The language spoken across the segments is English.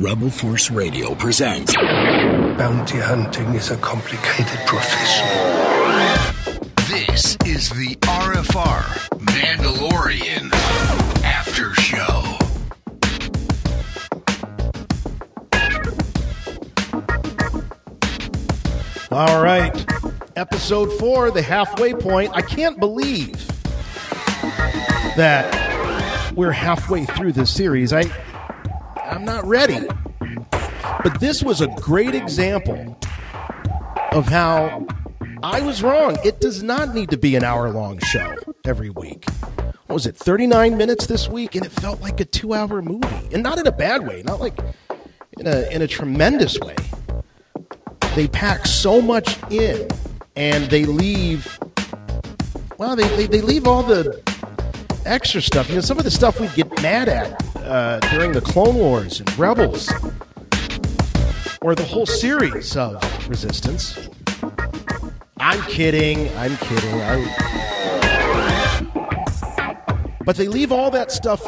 Rebel Force Radio presents Bounty hunting is a complicated profession. This is the RFR Mandalorian After Show. All right. Episode four, the halfway point. I can't believe that we're halfway through this series. I I'm not ready. But this was a great example of how I was wrong. It does not need to be an hour long show every week. What was it, 39 minutes this week? And it felt like a two hour movie. And not in a bad way, not like in a, in a tremendous way. They pack so much in and they leave, well, they, they, they leave all the extra stuff. You know, some of the stuff we get mad at uh, during the Clone Wars and Rebels, or the whole series of Resistance. I'm kidding. I'm kidding. I... But they leave all that stuff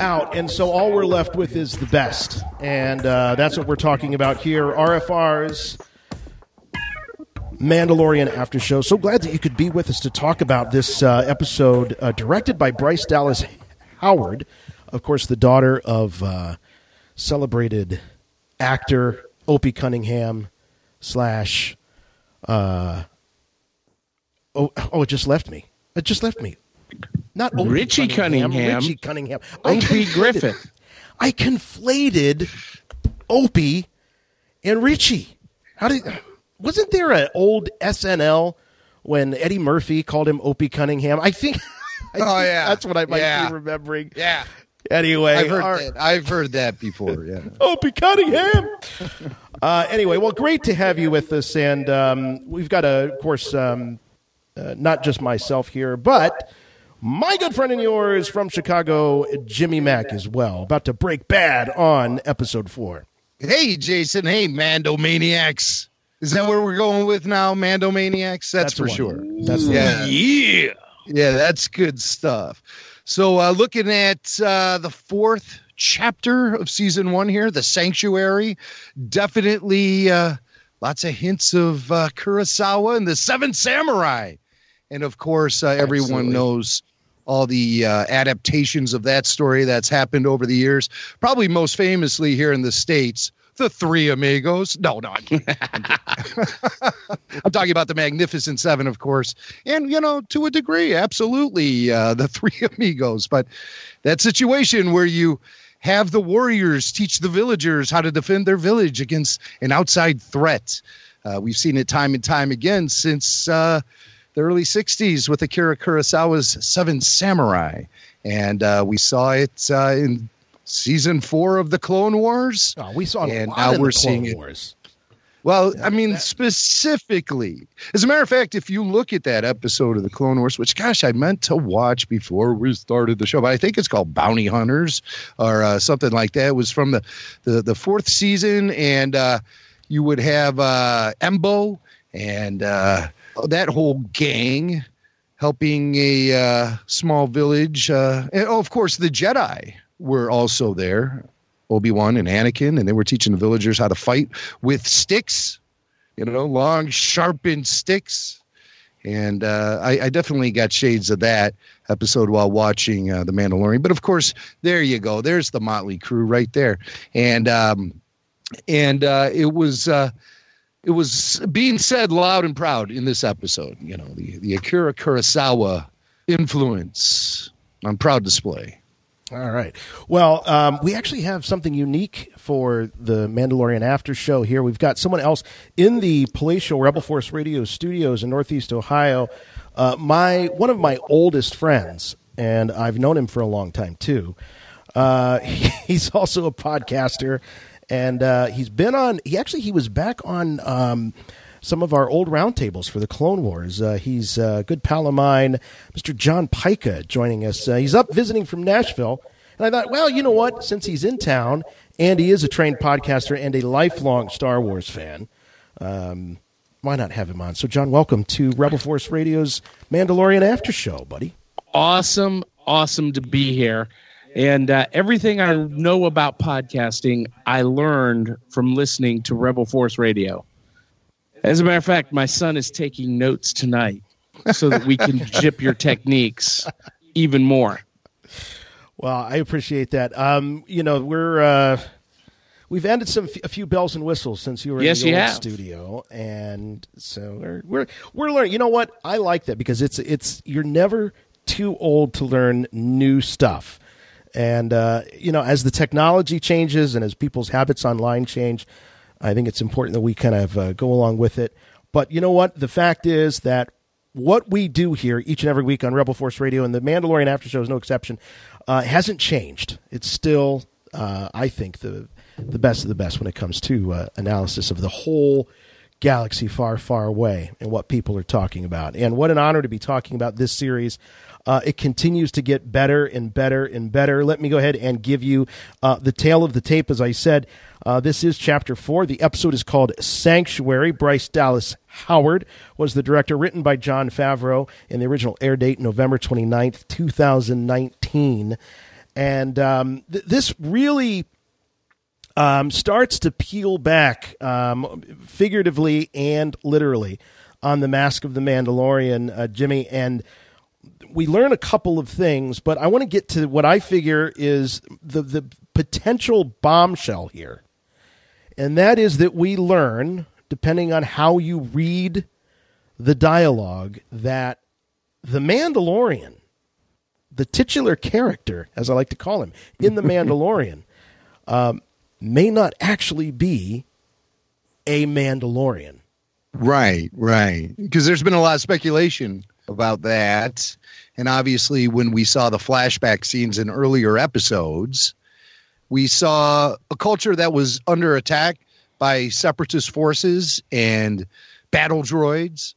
out, and so all we're left with is the best, and uh, that's what we're talking about here. RFR's Mandalorian After Show. So glad that you could be with us to talk about this uh, episode, uh, directed by Bryce Dallas Howard, of course, the daughter of uh, celebrated actor Opie Cunningham slash. Uh, oh, oh, it just left me. It just left me. Not Opie Richie Cunningham. Richie Cunningham. I Opie Griffith. I conflated Opie and Richie. How did? Wasn't there an old SNL when Eddie Murphy called him Opie Cunningham? I think. I oh think yeah, that's what I might yeah. be remembering. Yeah. Anyway, I've heard our- that. I've heard that before. Yeah. Opie Cunningham. uh, anyway, well, great to have you with us, and um, we've got, a, of course, um, uh, not just myself here, but my good friend and yours from Chicago, Jimmy Mack, as well, about to break bad on episode four. Hey, Jason. Hey, Mando Maniacs. Is that where we're going with now, Mando Maniacs? That's, That's for sure. That's yeah. Yeah. Yeah, that's good stuff. So, uh, looking at uh, the fourth chapter of season one here, The Sanctuary, definitely uh, lots of hints of uh, Kurosawa and the Seven Samurai. And of course, uh, everyone Absolutely. knows all the uh, adaptations of that story that's happened over the years. Probably most famously here in the States, The Three Amigos. No, no, I'm kidding. I'm kidding. I'm talking about the Magnificent Seven, of course, and you know, to a degree, absolutely, uh, the Three Amigos. But that situation where you have the warriors teach the villagers how to defend their village against an outside threat. Uh, we've seen it time and time again since uh, the early '60s with Akira Kurosawa's Seven Samurai, and uh, we saw it uh, in season four of the Clone Wars. Oh, we saw And lot now we're seeing it. Wars. Well, I mean, specifically, as a matter of fact, if you look at that episode of the Clone Wars, which, gosh, I meant to watch before we started the show, but I think it's called Bounty Hunters or uh, something like that. It was from the the, the fourth season, and uh, you would have uh, Embo and uh, that whole gang helping a uh, small village. Uh, and, oh, of course, the Jedi were also there. Obi Wan and Anakin, and they were teaching the villagers how to fight with sticks, you know, long, sharpened sticks. And uh, I, I definitely got shades of that episode while watching uh, The Mandalorian. But of course, there you go. There's the Motley Crew right there, and um, and uh, it was uh, it was being said loud and proud in this episode. You know, the the Akira Kurosawa influence on proud display. All right. Well, um, we actually have something unique for the Mandalorian After Show here. We've got someone else in the Palatial Rebel Force Radio studios in Northeast Ohio. Uh, my one of my oldest friends, and I've known him for a long time too. Uh, he's also a podcaster, and uh, he's been on. He actually he was back on. Um, some of our old roundtables for the Clone Wars. Uh, he's a good pal of mine, Mr. John Pyka, joining us. Uh, he's up visiting from Nashville. And I thought, well, you know what? Since he's in town and he is a trained podcaster and a lifelong Star Wars fan, um, why not have him on? So, John, welcome to Rebel Force Radio's Mandalorian After Show, buddy. Awesome, awesome to be here. And uh, everything I know about podcasting, I learned from listening to Rebel Force Radio. As a matter of fact, my son is taking notes tonight so that we can jip your techniques even more. Well, I appreciate that. Um, you know, we're uh, we've ended some a few bells and whistles since you were Yes, in the you old have. studio, and so we're we're we're learning. You know what? I like that because it's it's you're never too old to learn new stuff. And uh, you know, as the technology changes and as people's habits online change, I think it's important that we kind of uh, go along with it. But you know what? The fact is that what we do here each and every week on Rebel Force Radio and the Mandalorian After Show is no exception, uh, hasn't changed. It's still, uh, I think, the the best of the best when it comes to uh, analysis of the whole galaxy far, far away and what people are talking about. And what an honor to be talking about this series. Uh, it continues to get better and better and better. Let me go ahead and give you uh, the tale of the tape. As I said, uh, this is chapter four. The episode is called Sanctuary. Bryce Dallas Howard was the director, written by Jon Favreau, and the original air date November 29th, 2019. And um, th- this really um, starts to peel back, um, figuratively and literally, on the Mask of the Mandalorian, uh, Jimmy. And we learn a couple of things, but I want to get to what I figure is the the potential bombshell here, and that is that we learn, depending on how you read the dialogue, that the Mandalorian, the titular character, as I like to call him, in the Mandalorian, um, may not actually be a Mandalorian. Right, right. Because there's been a lot of speculation about that. And obviously, when we saw the flashback scenes in earlier episodes, we saw a culture that was under attack by separatist forces and battle droids,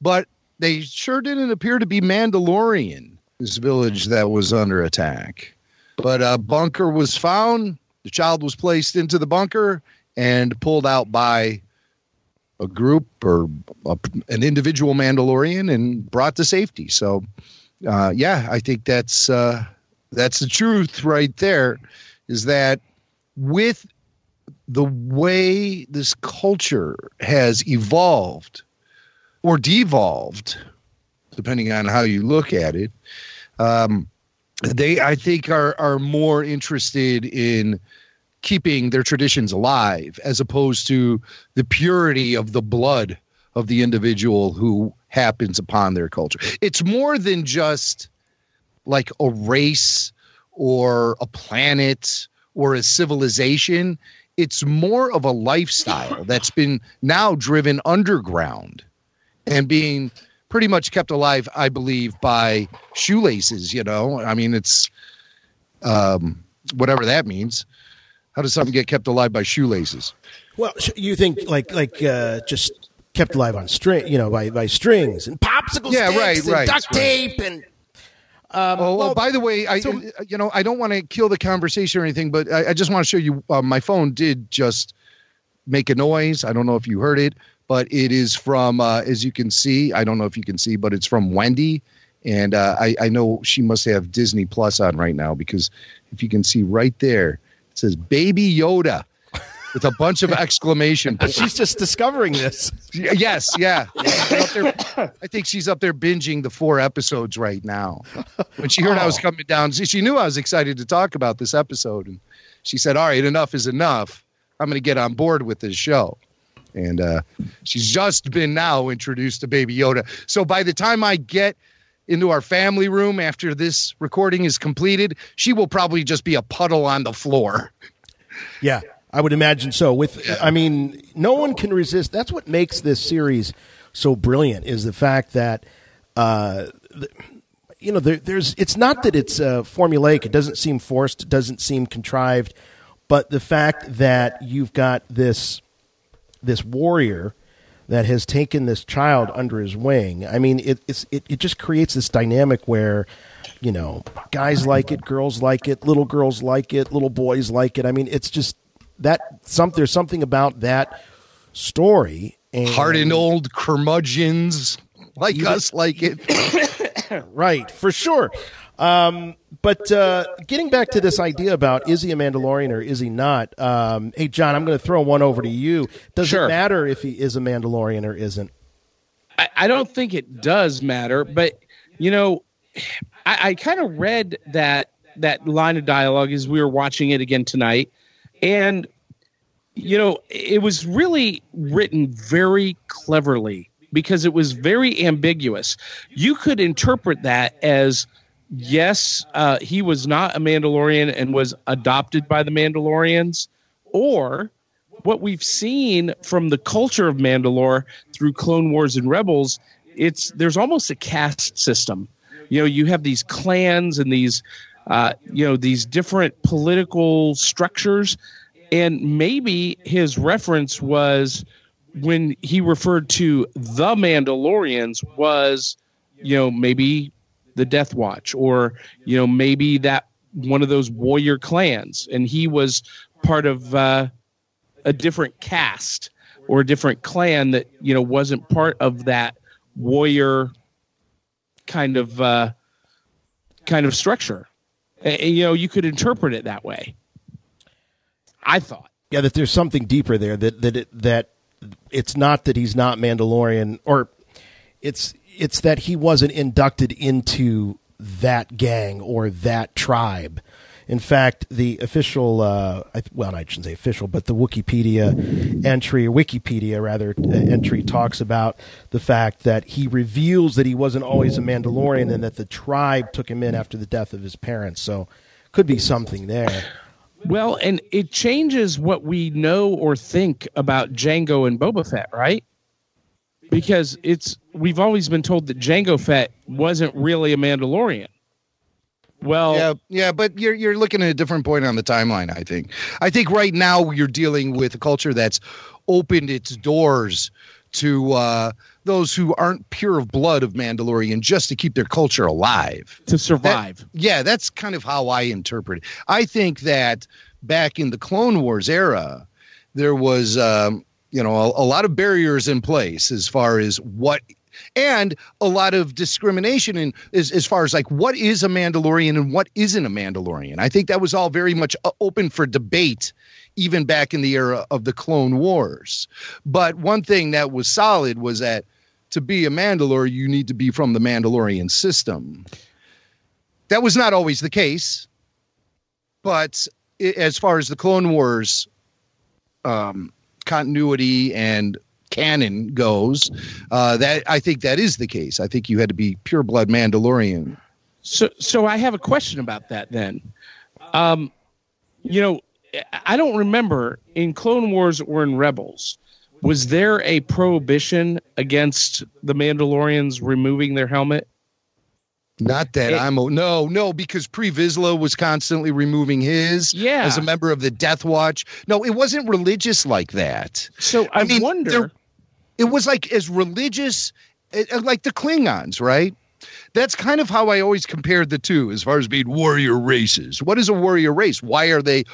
but they sure didn't appear to be Mandalorian, this village that was under attack. But a bunker was found, the child was placed into the bunker and pulled out by a group or a, an individual Mandalorian and brought to safety. So, uh, yeah, I think that's uh, that's the truth right there. Is that with the way this culture has evolved or devolved, depending on how you look at it, um, they I think are are more interested in keeping their traditions alive as opposed to the purity of the blood of the individual who happens upon their culture. It's more than just like a race or a planet or a civilization. It's more of a lifestyle that's been now driven underground and being pretty much kept alive, I believe, by shoelaces. You know, I mean, it's um, whatever that means. How does something get kept alive by shoelaces? Well, you think like like uh, just kept alive on string, you know, by by strings and popsicle Yeah, sticks right, and right, duct right. tape and. Um, Oh, well, oh, by the way, I so- you know I don't want to kill the conversation or anything, but I, I just want to show you uh, my phone did just make a noise. I don't know if you heard it, but it is from uh, as you can see. I don't know if you can see, but it's from Wendy, and uh, I I know she must have Disney Plus on right now because if you can see right there, it says Baby Yoda with a bunch of exclamation points. she's just discovering this. Yes, yeah. There- I think she's up there binging the four episodes right now. When she heard I was coming down, she, she knew I was excited to talk about this episode, and she said, "All right, enough is enough. I'm going to get on board with this show." And uh, she's just been now introduced to Baby Yoda. So by the time I get into our family room after this recording is completed, she will probably just be a puddle on the floor. Yeah, I would imagine so. With I mean, no one can resist. That's what makes this series so brilliant is the fact that uh, you know there, there's. It's not that it's uh, formulaic. It doesn't seem forced. It doesn't seem contrived. But the fact that you've got this this warrior that has taken this child under his wing. I mean, it, it's it, it just creates this dynamic where, you know, guys like it, girls like it, little girls like it, little boys like it. I mean, it's just that some there's something about that story. And, Hardened old curmudgeons like us like it. right for sure. Um, but uh, getting back to this idea about is he a Mandalorian or is he not? Um, hey, John, I'm going to throw one over to you. Does Sure. it matter if he is a Mandalorian or isn't? I, I don't think it does matter, but you know, I, I kind of read that that line of dialogue as we were watching it again tonight, and you know, it was really written very cleverly because it was very ambiguous. You could interpret that as yes, uh, he was not a Mandalorian and was adopted by the Mandalorians, or what we've seen from the culture of Mandalore through Clone Wars and Rebels, it's there's almost a caste system. You know, you have these clans and these, uh, you know, these different political structures, and maybe his reference was when he referred to the Mandalorians was, you know, maybe the Death Watch or you know maybe that one of those warrior clans, and he was part of. Uh, a different caste or a different clan that you know wasn't part of that warrior kind of uh, kind of structure. And, and, you know, you could interpret it that way. I thought. Yeah, that there's something deeper there. That that it, that it's not that he's not Mandalorian, or it's it's that he wasn't inducted into that gang or that tribe. In fact, the official, uh, well, I shouldn't say official, but the Wikipedia entry, Wikipedia rather, uh, entry talks about the fact that he reveals that he wasn't always a Mandalorian and that the tribe took him in after the death of his parents. So, could be something there. Well, and it changes what we know or think about Jango and Boba Fett, right? Because it's we've always been told that Jango Fett wasn't really a Mandalorian. Well, Yeah, yeah, but you're you're looking at a different point on the timeline. I think. I think right now you're dealing with a culture that's opened its doors to uh, those who aren't pure of blood of Mandalorian just to keep their culture alive. to survive. Yeah, that's kind of how I interpret it. I think that back in the Clone Wars era, there was, um, you know, a, a lot of barriers in place as far as what, and a lot of discrimination in as, as far as like what is a Mandalorian and what isn't a Mandalorian. I think that was all very much uh, open for debate. Even back in the era of the Clone Wars. But one thing that was solid was that to be a Mandalore, you need to be from the Mandalorian system. That was not always the case, but as far as the Clone Wars um, continuity and canon goes, uh, that I think that is the case. I think you had to be pure blood Mandalorian. So, so I have a question about that. Then, um, you know, I don't remember in Clone Wars or in Rebels. Was there a prohibition against the Mandalorians removing their helmet? Not that It- I'm no no because Pre Vizsla was constantly removing his Yeah. as a member of the Death Watch. No, it wasn't religious like that. So I, I mean, wonder. there- it was like as religious eh, eh, like the Klingons, right? That's kind of how I always compared the two as far as being warrior races. What is a warrior race? Why are they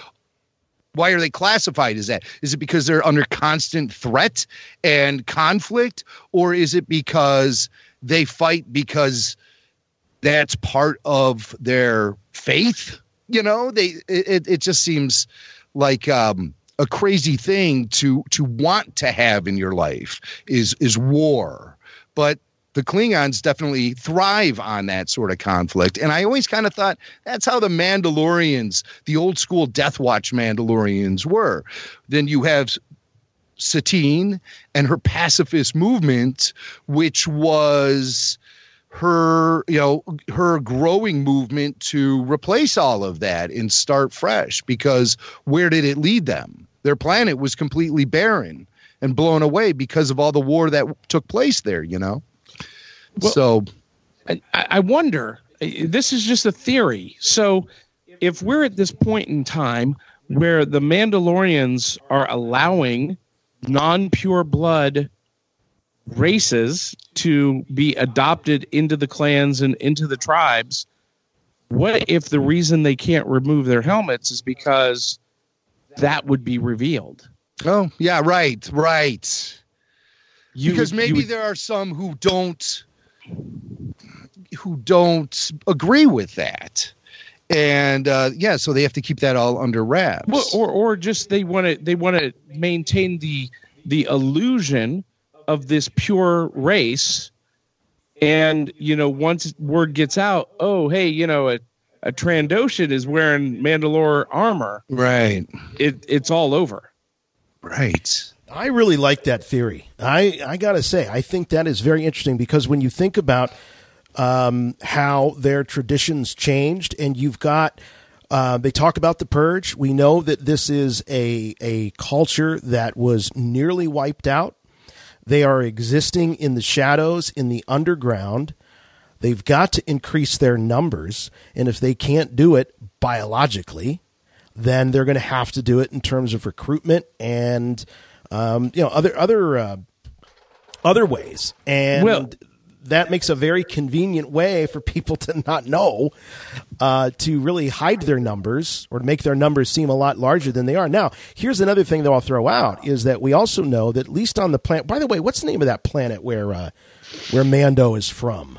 why are they classified as that? Is it because they're under constant threat and conflict or is it because they fight because that's part of their faith? You know, they it, it just seems like um a crazy thing to to want to have in your life is is war. But the klingons definitely thrive on that sort of conflict. And i always kind of thought that's how the mandalorians the old school death watch mandalorians were. Then you have satine and her pacifist movement which was her you know her growing movement to replace all of that and start fresh because where did it lead them their planet was completely barren and blown away because of all the war that took place there you know Well- so I, I wonder. This is just a theory. So, if we're at this point in time where the Mandalorians are allowing non-pure blood races to be adopted into the clans and into the tribes, what if the reason they can't remove their helmets is because that would be revealed? oh yeah right right You because would- maybe would- there are some who don't who don't agree with that. And uh, yeah, so they have to keep that all under wraps. Well, or or just they want to they want to maintain the the illusion of this pure race, and you know once word gets out, oh hey, you know a a Trandoshan is wearing Mandalore armor, right, it it's all over. right. I really like that theory. I, I got to say, I think that is very interesting because when you think about um, how their traditions changed, and you've got, uh, they talk about the purge. We know that this is a, a culture that was nearly wiped out. They are existing in the shadows, in the underground. They've got to increase their numbers. And if they can't do it biologically, then they're going to have to do it in terms of recruitment and um, you know other other uh, other ways, and Well- that makes a very convenient way for people to not know uh, to really hide their numbers or to make their numbers seem a lot larger than they are. Now, here's another thing that I'll throw out is that we also know that at least on the planet. By the way, what's the name of that planet where uh, where Mando is from?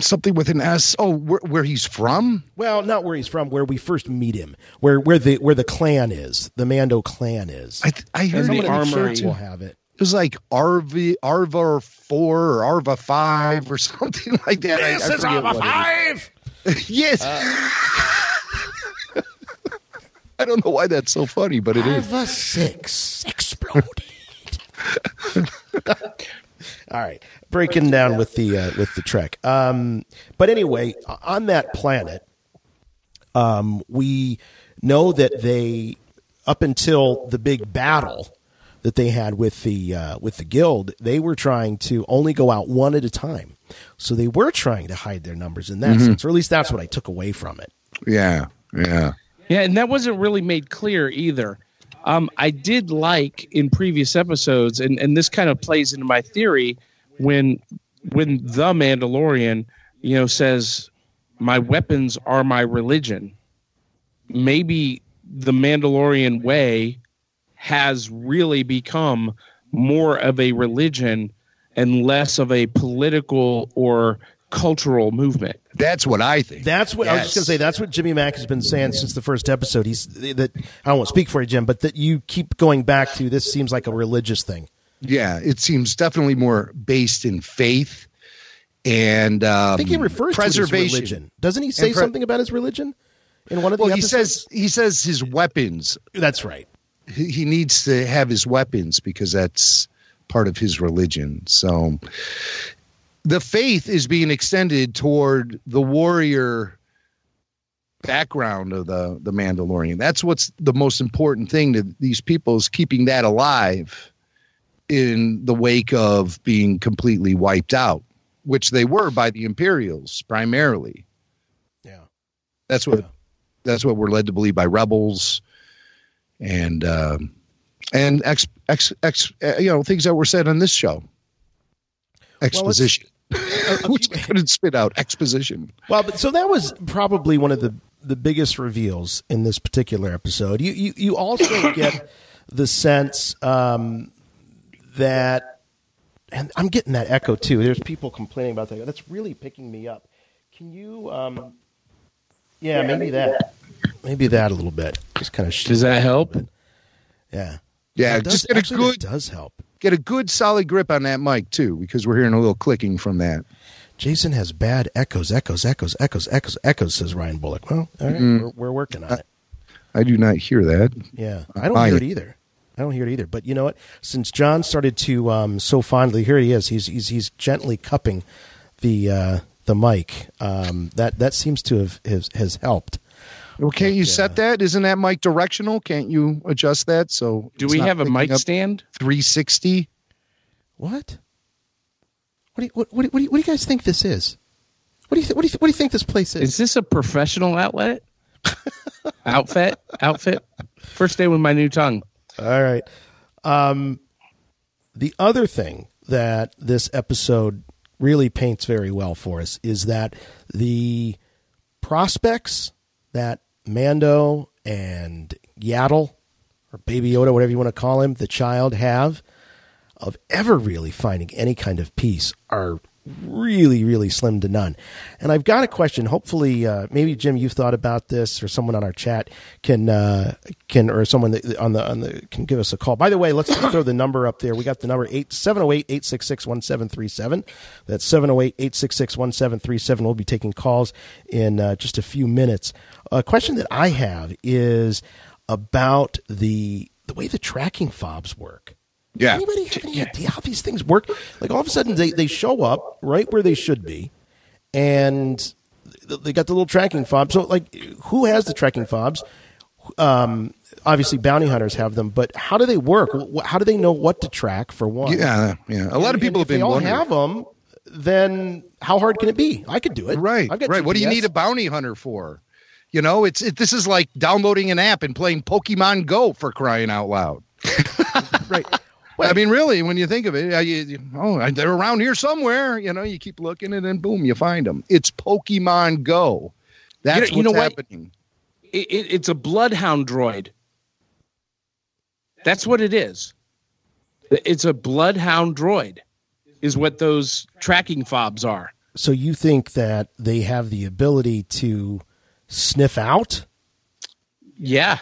Something with an S. Oh, where, where he's from? Well, not where he's from, where we first meet him, where where the where the clan is, the Mando clan is. I th- I heard the it, Someone in the armory. will have it. It was like Arva Arva four or Arva five or something like that. I- I forget what it five. is. yes. I don't know why that's so funny, but it is. Arva six exploded. All right, breaking down with the uh, with the trek. Um, but anyway, on that planet, um, we know that they up until the big battle that they had with the uh, with the guild, they were trying to only go out one at a time. So they were trying to hide their numbers in that sense, or at least that's what I took away from it. Yeah, yeah. Yeah, and that wasn't really made clear either. Um, I did like in previous episodes, and, and this kind of plays into my theory when when the Mandalorian, you know, says, "My weapons are my religion." Maybe the Mandalorian way has really become more of a religion and less of a political or cultural movement. That's what I think. That's what I was just going to say. That's what Jimmy Mack has been saying since the first episode. He's that I don't want to speak for you, Jim, but that you keep going back to this seems like a religious thing. Yeah, it seems definitely more based in faith and um, I think he refers to it preservation. religion. Doesn't he say pre- something about his religion in one of the Well, he says he says his weapons. that's right. He, he needs to have his weapons because that's part of his religion. So the faith is being extended toward the warrior background of the the Mandalorian. That's what's the most important thing to these people is keeping that alive in the wake of being completely wiped out, which they were by the Imperials primarily. Yeah. That's what Yeah. that's what we're led to believe by rebels and um, and ex, ex, ex, uh, you know things that were said on this show. Exposition, which I couldn't spit out. Exposition. Well, but so that was probably one of the the biggest reveals in this particular episode. You you, you also get the sense um, that, and I'm getting that echo too. There's people complaining about that. That's really picking me up. Can you? Um, yeah, maybe that. Maybe that a little bit. Just kind of. Does that help? Yeah. Yeah, That does- just get a good that does help. get a good solid grip on that mic too, because we're hearing a little clicking from that. Jason has bad echoes, echoes, echoes, echoes, echoes, echoes. Says Ryan Bullock. Well, all right, Mm-hmm. we're, we're working on it. I do not hear that. Yeah, I don't I- hear it either. I don't hear it either. But you know what? Since John started to um, so fondly, here he is. He's he's he's gently cupping the uh, the mic. Um, that that seems to have has, has helped. Well, can't you set that? Isn't that mic directional? Can't you adjust that? So Do we have a mic stand? 360? What? What do you what, what, do you- what, do you, what do you guys think this is? What do you th- what do you th- what do you think this place is? Is this a professional outlet? outfit? Outfit? First day with my new tongue. All right. Um, the other thing that this episode really paints very well for us is that the prospects that Mando and Yaddle, or Baby Yoda, whatever you want to call him, the child have of ever really finding any kind of peace are really, really slim to none. And I've got a question. Hopefully, uh, maybe Jim, you've thought about this, or someone on our chat can uh, can, or someone on the on the can give us a call. By the way, let's throw the number up there. We got the number eight seven zero eight eight six six one seven three seven. That's seven zero eight eight six six one seven three seven. We'll be taking calls in uh, just a few minutes. A question that I have is about the the way the tracking fobs work. Yeah. Anybody have any idea how these things work? Like all of a sudden they, they show up right where they should be, and they got the little tracking fob. So like, who has the tracking fobs? Um, obviously bounty hunters have them, but how do they work? How do they know what to track for one? Yeah, yeah. A lot of people have been they all wondering. have them. Then how hard can it be? I could do it. Right, I've got right. What do you need a bounty hunter for? You know, it's it, this is like downloading an app and playing Pokemon Go for crying out loud. right? I mean, really, when you think of it, uh, you, you- oh, they're around here somewhere. You know, you keep looking and then boom, you find them. It's Pokemon Go. That's you know what's what? happening. It, it, it's a bloodhound droid. That's what it is. It's a bloodhound droid, is what those tracking fobs are. So you think that they have the ability to sniff out? Yeah,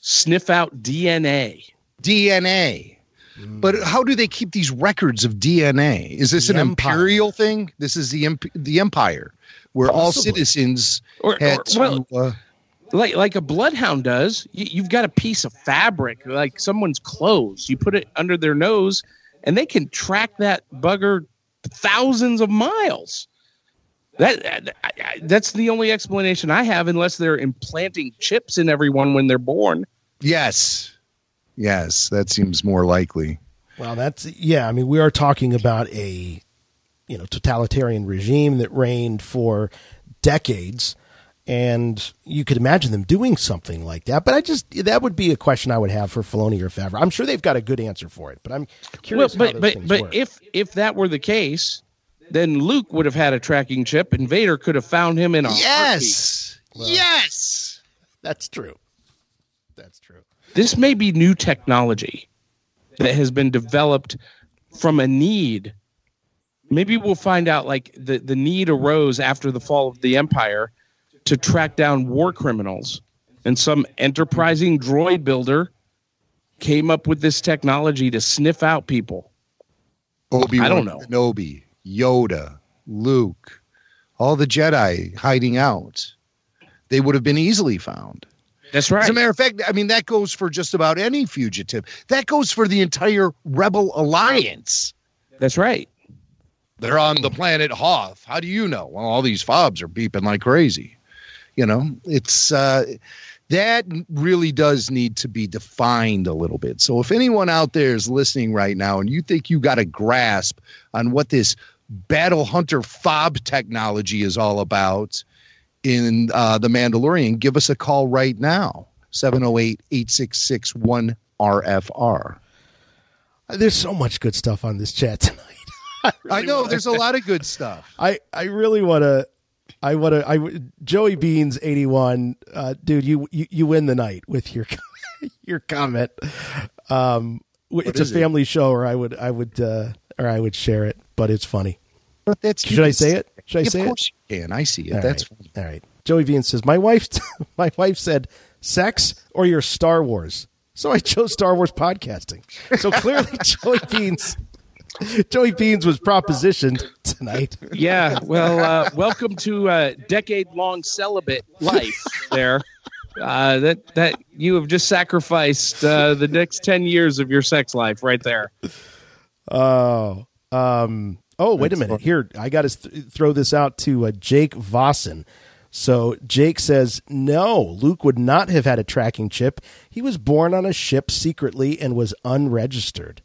sniff out DNA. DNA. But how do they keep these records of DNA? Is this The an Empire. imperial thing? This is the imp- the empire, where all citizens Or, had or to, well, uh, like like a bloodhound does. You, you've got a piece of fabric, like someone's clothes. You put it under their nose, and they can track that bugger thousands of miles. That that's the only explanation I have, unless they're implanting chips in everyone when they're born. yes, yes, that seems more likely. Well, that's yeah. I mean, we are talking about a you know totalitarian regime that reigned for decades, and you could imagine them doing something like that. But I just that would be a question I would have for Filoni or Favreau. I'm sure they've got a good answer for it, but I'm Well, curious. how but those but but work. if if that were the case, then Luke would have had a tracking chip, and Vader could have found him in a heartbeat. Yes, yes. that's true, that's true. This may be new technology that has been developed from a need. Maybe we'll find out like the, the need arose after the fall of the empire to track down war criminals. And some enterprising droid builder came up with this technology to sniff out people. Obi I don't know. Kenobi, Yoda, Luke, all the Jedi hiding out. They would have been easily found. That's right. As a matter of fact, I mean that goes for just about any fugitive. That goes for the entire Rebel Alliance. That's right. They're on the planet Hoth. How do you know? Well, all these fobs are beeping like crazy. You know, it's uh, that really does need to be defined a little bit. So if anyone out there is listening right now and you think you got a grasp on what this battle hunter fob technology is all about in uh, the Mandalorian, give us a call right now. 708 866 1RFR. There's so much good stuff on this chat tonight. I, I know there's a lot of good stuff. I, I really want to. I want to. I Joey Beans eighty one, uh, dude. You, you you win the night with your your comment. Um, it's a is it? family show, or I would I would uh, or I would share it, but it's funny. But that's Should I say it? Should I Yeah, say of it? course you can. I see it. All that's right. all right. Joey Beans says my wife my wife said sex or your Star Wars, so I chose Star Wars podcasting. So clearly, Joey Beans. Joey Beans was propositioned tonight. Yeah. Well, uh, welcome to a decade long celibate life there. Uh, that that you have just sacrificed uh, the next ten years of your sex life right there. Oh, um, oh, wait a minute. Here, I got to th- throw this out to uh, Jake Vossen. So Jake says, no, Luke would not have had a tracking chip. He was born on a ship secretly and was unregistered.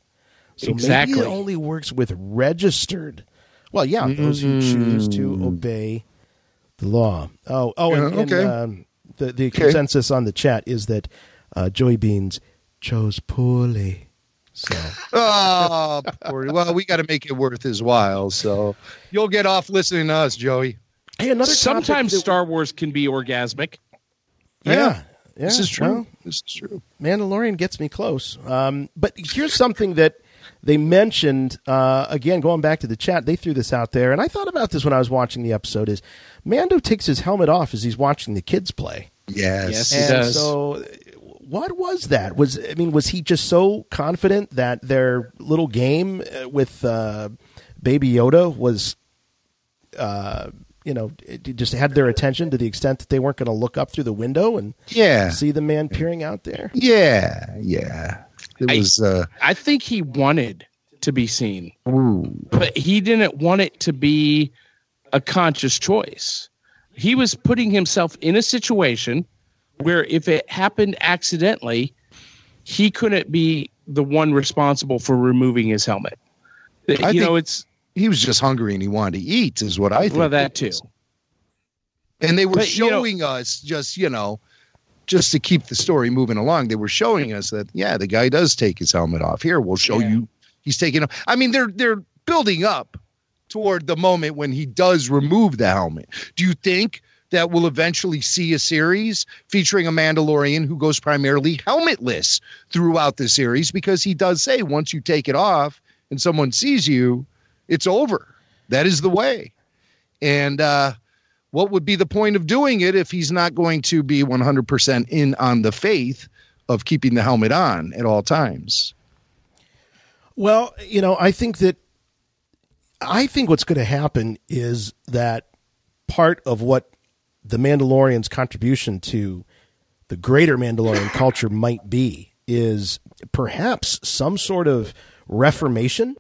So Exactly. maybe it only works with registered. Well, yeah, those who choose to obey the law. Oh, oh, and, Yeah, and, um, the the consensus on the chat is that uh, Joey Beans chose poorly. So. Oh, poor, well, we got to make it worth his while. So you'll get off listening to us, Joey. Hey, another Sometimes that- Star Wars can be orgasmic. Yeah, Yeah, yeah, This is true. well, this is true. Mandalorian gets me close. Um, but here's something that they mentioned uh, again going back to the chat. They threw this out there, and I thought about this when I was watching the episode. Is Mando takes his helmet off as he's watching the kids play? Yes. Yes. He and does. so, what was that? Was I mean, was he just so confident that their little game uh, with uh, Baby Yoda was, uh, you know, it it just had their attention to the extent that they weren't going to look up through the window and Yeah. see the man peering out there? Yeah. Yeah. It I- was. Uh, I think he wanted to be seen, ooh. but he didn't want it to be a conscious choice. He was putting himself in a situation where if it happened accidentally, he couldn't be the one responsible for removing his helmet. you know, it's he was just hungry and he wanted to eat, is what I think. well that too. And they were But, you know- showing us just, you know, just to keep the story moving along, they were showing us that yeah, the guy does take his helmet off. Here, we'll show Yeah. you he's taking off. I mean, they're they're building up toward the moment when he does remove the helmet. Do you think that we'll eventually see a series featuring a Mandalorian who goes primarily helmetless throughout the series because he does say once you take it off and someone sees you, it's over. That is the way. And uh what would be the point of doing it if he's not going to be 100% in on the faith of keeping the helmet on at all times? Well, you know, I think that I think what's going to happen is that part of what the Mandalorian's contribution to the greater Mandalorian culture might be is perhaps some sort of reformation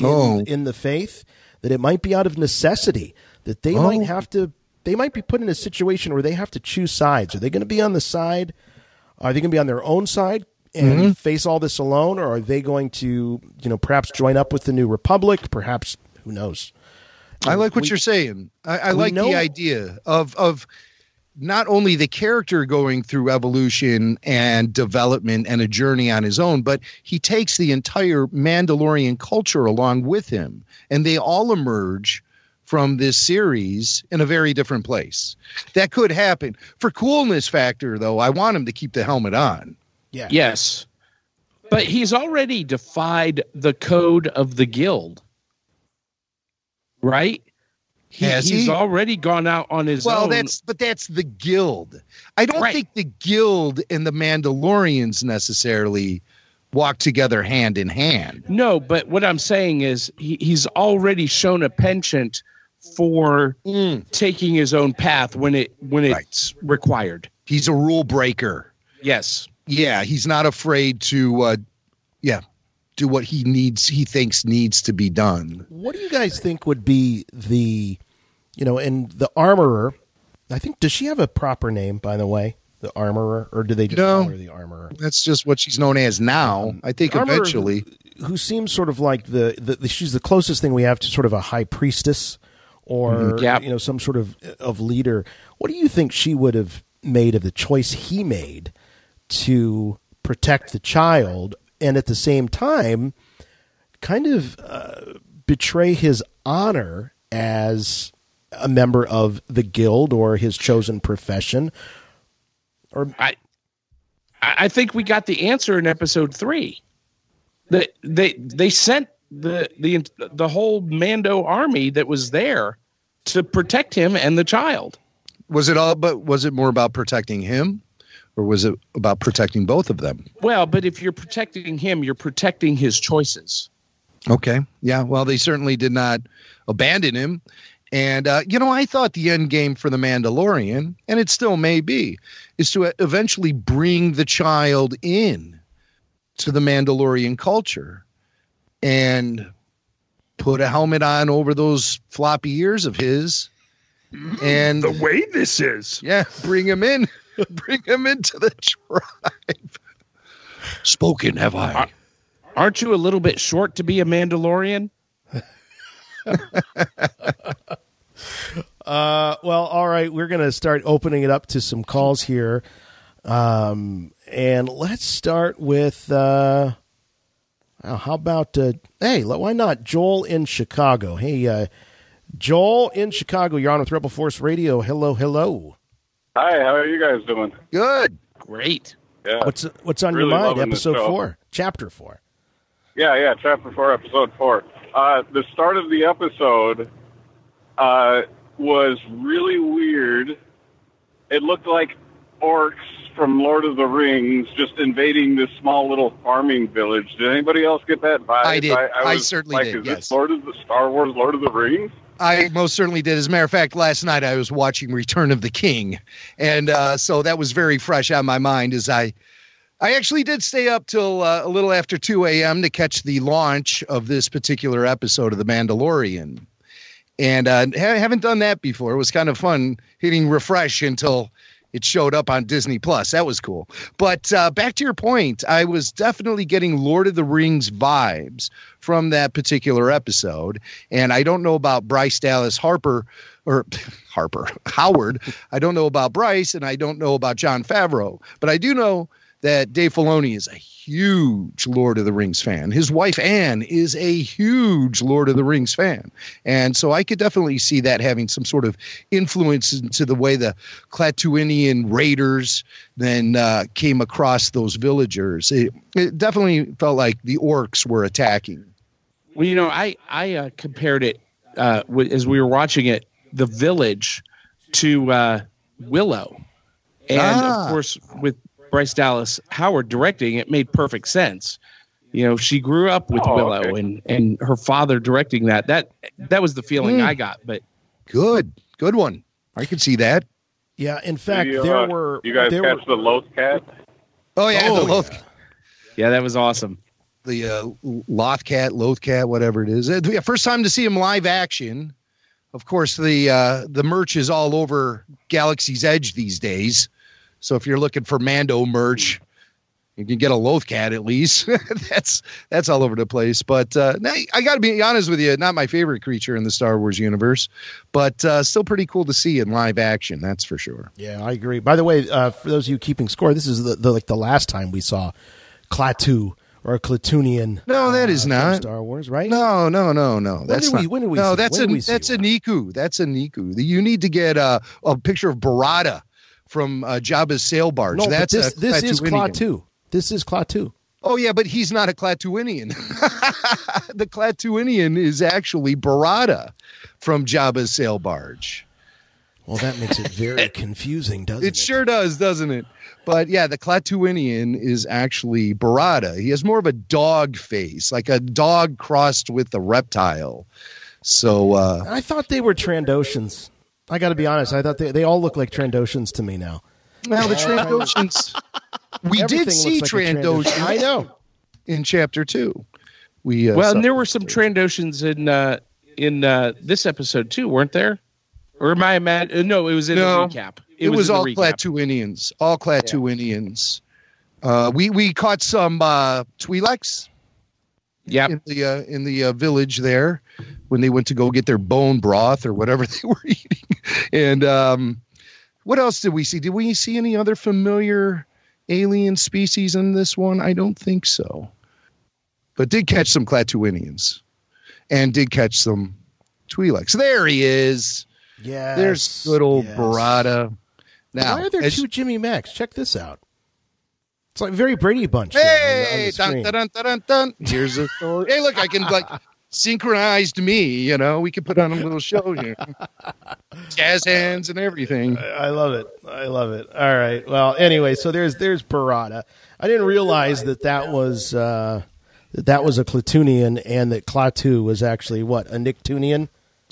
in, Oh. in the faith that it might be out of necessity that they Oh. might have to they might be put in a situation where they have to choose sides. Are they going to be on the side are they going to be on their own side and Mm-hmm. face all this alone, or are they going to, you know, perhaps join up with the New Republic? Perhaps, who knows? I like what We- you're saying. I, I like know- the idea of of not only the character going through evolution and development and a journey on his own, but he takes the entire Mandalorian culture along with him, and they all emerge from this series in a very different place. That could happen. For coolness factor, though, I want him to keep the helmet on. Yeah, Yes. But he's already defied the code of the guild. Right? He, Has he's he? already gone out on his Well, own. that's but that's the guild. I don't Right. think the guild and the Mandalorians necessarily walk together hand in hand. No, but what I'm saying is he, he's already shown a penchant for taking his own path when it when Right. it's required. He's a rule breaker. Yes. Yeah, he's not afraid to uh yeah, do what he needs he thinks needs to be done. What do you guys think would be the, you know, and the armorer? I think does she have a proper name, by the way? The armorer, or do they just No. call her the armorer? That's just what she's known as now. I think eventually who seems sort of like the, the, the she's the closest thing we have to sort of a high priestess or mm-hmm. Yep. you know some sort of of leader. What do you think she would have made of the choice he made to protect the child and at the same time kind of uh, betray his honor as a member of the guild or his chosen profession? Or I I think we got the answer in episode three. That they they sent the the the whole Mando army that was there to protect him and the child. was it all but was it more about protecting him or was it about protecting both of them? Well, but if you're protecting him, you're protecting his choices. Okay. Yeah. Well, they certainly did not abandon him. And, uh, you know, I thought the end game for the Mandalorian, and it still may be, is to eventually bring the child in to the Mandalorian culture and put a helmet on over those floppy ears of his. And The way this is. yeah, bring him in. bring him into the tribe. Spoken have I. Aren't you a little bit short to be a Mandalorian? Uh, well, all right. We're going to start opening it up to some calls here. Um, and let's start with, uh, uh, how about, uh, hey, why not Joel in Chicago? Hey, uh, Joel in Chicago, you're on with Rebel Force Radio. Hello, hello. Hi, how are you guys doing? Good. Great. Yeah. What's what's on Really your mind? Episode four, chapter four. Yeah, yeah, chapter four, episode four. Uh, the start of the episode uh, was really weird. It looked like orcs from Lord of the Rings just invading this small little farming village. Did anybody else get that vibe? I did. I was certainly like, did, Is yes. this Lord of the Star Wars, Lord of the Rings? I most certainly did. As a matter of fact, last night I was watching Return of the King, and uh, so that was very fresh on my mind. As I, I actually did stay up till uh, a little after two a.m. to catch the launch of this particular episode of The Mandalorian, and uh, ha- haven't done that before. It was kind of fun hitting refresh until it showed up on Disney Plus. That was cool. But uh, back to your point, I was definitely getting Lord of the Rings vibes from that particular episode. And I don't know about Bryce Dallas Harper or Harper Howard. I don't know about Bryce and I don't know about Jon Favreau, but I do know that Dave Filoni is a huge Lord of the Rings fan. His wife Anne is a huge Lord of the Rings fan. And so I could definitely see that having some sort of influence into the way the Klatooinian raiders then uh, came across those villagers. It, it definitely felt like the orcs were attacking. Well, you know, I I uh, compared it uh, w- as we were watching it, the village, to uh, Willow, and Ah. of course with Bryce Dallas Howard directing, it made perfect sense. You know, she grew up with Oh, Willow, okay. and and her father directing that. That that was the feeling Hmm. I got. But Good, good one. I could see that. Yeah, in fact, you, there uh, were You guys catch were, the Loth Cat? Oh yeah, Oh, the Loth, yeah. yeah, that was awesome. the uh, Lothcat, Lothcat, whatever it is. Uh, yeah, first time to see him live action. Of course, the uh, the merch is all over Galaxy's Edge these days. So if you're looking for Mando merch, you can get a Lothcat at least. that's that's all over the place. But uh, now, I got to be honest with you, not my favorite creature in the Star Wars universe, but uh, still pretty cool to see in live action. That's for sure. Yeah, I agree. By the way, uh, for those of you keeping score, this is the, the like the last time we saw Klaatu or Klatooinian. No, that is uh, from not. Star Wars, right? No, no, no, no. That's did we- when did we no, see- that's when a that's a? Niku. That's a Niku. You need to get uh, a picture of Barada from uh, Jabba's sail barge. no, that's this this is. Klaatu. This is Klaatu. Oh yeah, but he's not a Klatooinian. the Klatooinian is actually Barada from Jabba's sail barge. Well, that makes it very confusing, doesn't it? It sure does, doesn't it? But yeah, the Klatooinian is actually Barada. He has more of a dog face, like a dog crossed with a reptile. So uh, I thought they were Trandoshans. I got to be honest. I thought they, they all look like Trandoshans to me now. Now the Trandoshans. We Everything did see looks like a Trandoshan. I know. in chapter two. We uh, well, and there were some Trandoshans in uh, in uh, this episode too, weren't there? Or am I mad? uh, No, it was in No, the recap. it, was, in the all recap. Klatooinians, all Klatooinians. Uh, we we caught some uh, Twi'leks Yep. in the uh, in the uh, village there when they went to go get their bone broth or whatever they were eating. And um, what else did we see? Did we see any other familiar alien species in this one? I don't think so. But did catch some Klatooinians and did catch some Twi'leks. There he is. Yeah. There's good old Barada. Now, Why are there as- two Jimmy Macs? Check this out. It's like very Brady Bunch. here on the- on the Hey, dun, dun, dun, dun, dun. here's a story. Hey, look, I can like synchronized me. You know, we could put on a little show here, jazz hands and everything. I love it. I love it. All right. Well, anyway, so there's there's Barada. I didn't realize that that was uh, that that was a Klatooinian and that Klaatu was actually what a Nicktunian.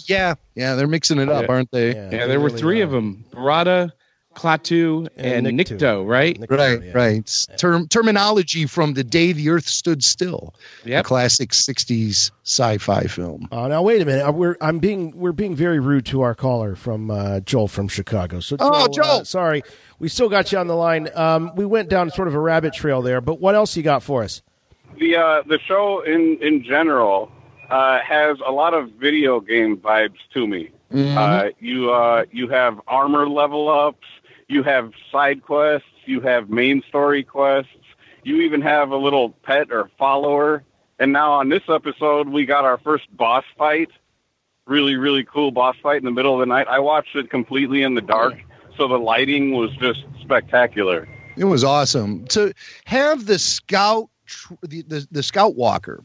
Yeah, yeah, they're mixing it up, aren't they? Yeah, Yeah, they there were really three are. of them: Barada, Klaatu, And and, Nikto. Nikto. Right? Nikto, Right, yeah. right. Term, terminology from the day the Earth stood still. Yep. The classic '60s sci-fi film. Oh, now wait a minute. Uh, We're I'm being we're being very rude to our caller from uh, Joel from Chicago. So Joel, Oh, uh, Joel! sorry, we still got you on the line. Um, we went down sort of a rabbit trail there, but what else you got for us? the uh, the show in in general uh, has a lot of video game vibes to me. Uh, you uh, you have armor level ups, you have side quests, you have main story quests, you even have a little pet or follower. And now on this episode, we got our first boss fight. Really, really cool boss fight in the middle of the night. I watched it completely in the dark, so the lighting was just spectacular. It was awesome to have the scout, the, the the scout walker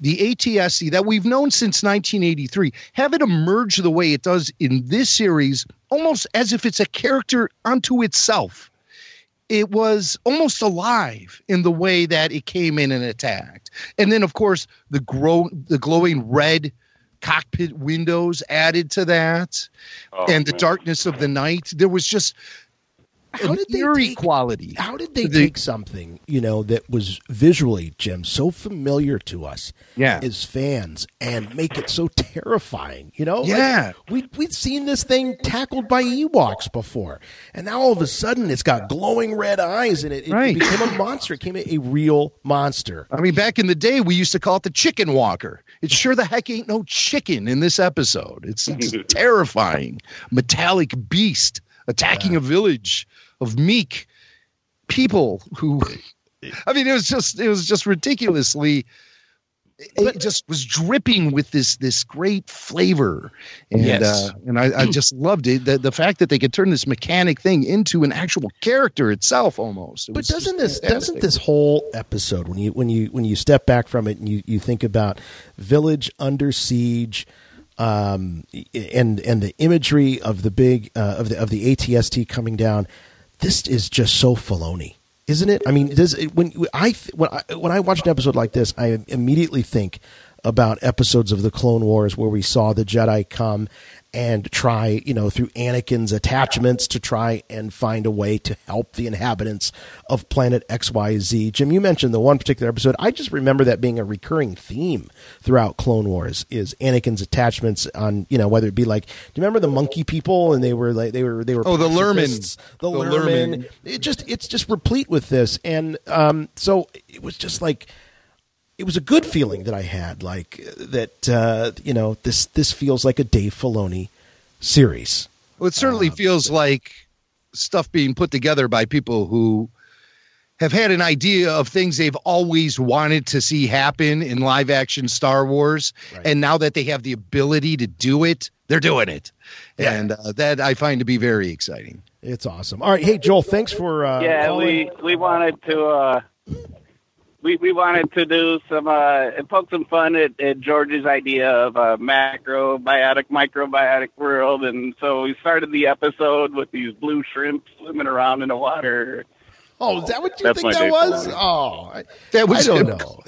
the ATST that we've known since 1983, have it emerge the way it does in this series, almost as if it's a character unto itself. It was almost alive in the way that it came in and attacked. And then, of course, the grow the glowing red cockpit windows added to that, Oh, and the man. darkness of the night. There was just How did they eerie take- quality. How did they The- take something, you know, that was visually, Jim, so familiar to us Yeah. as fans and make it so terrifying, you know? Like, Yeah. we we'd seen this thing tackled by Ewoks before. And now all of a sudden it's got glowing red eyes and it, it Right. became a monster. It became a, a real monster. I mean, back in the day, we used to call it the chicken walker. It sure the heck ain't no chicken in this episode. It's, it's a terrifying, metallic beast attacking a village of meek people who. I mean, it was just it was just ridiculously. It just was dripping with this this great flavor, and Yes. uh, and I, I just loved it. The, the fact that they could turn this mechanic thing into an actual character itself, almost. It But doesn't this doesn't this whole episode when you when you when you step back from it and you, you think about village under siege um, and and the imagery of the big uh, of the of the ATST coming down this is just so Filoni isn't it? I mean does when I when I when I watch an episode like this I immediately think about episodes of the Clone Wars where we saw the Jedi come and try, you know, through Anakin's attachments to try and find a way to help the inhabitants of planet XYZ. Jim, you mentioned the one particular episode. I just remember that being a recurring theme throughout Clone Wars is Anakin's attachments on, you know, whether it be like, do you remember the monkey people and they were like they were they were Oh, the pacifists? The, The Lurmen. Lurmen. It just it's just replete with this. And um so it was just like it was a good feeling that I had, like that. Uh, you know, this this feels like a Dave Filoni series. Well, it certainly feels like stuff being put together by people who have had an idea of things they've always wanted to see happen in live action Star Wars. Right. And now that they have the ability to do it, they're doing it. Yeah. And uh, that I find to be very exciting. It's awesome. All right, hey Joel, thanks for uh, yeah, calling. we we wanted to uh, we we wanted to do some uh, poke some fun at, at George's idea of a macrobiotic microbiotic world, and so we started the episode with these blue shrimp swimming around in the water. Oh, is that what you That's think that was? Filoni. Oh, I, That was I don't know.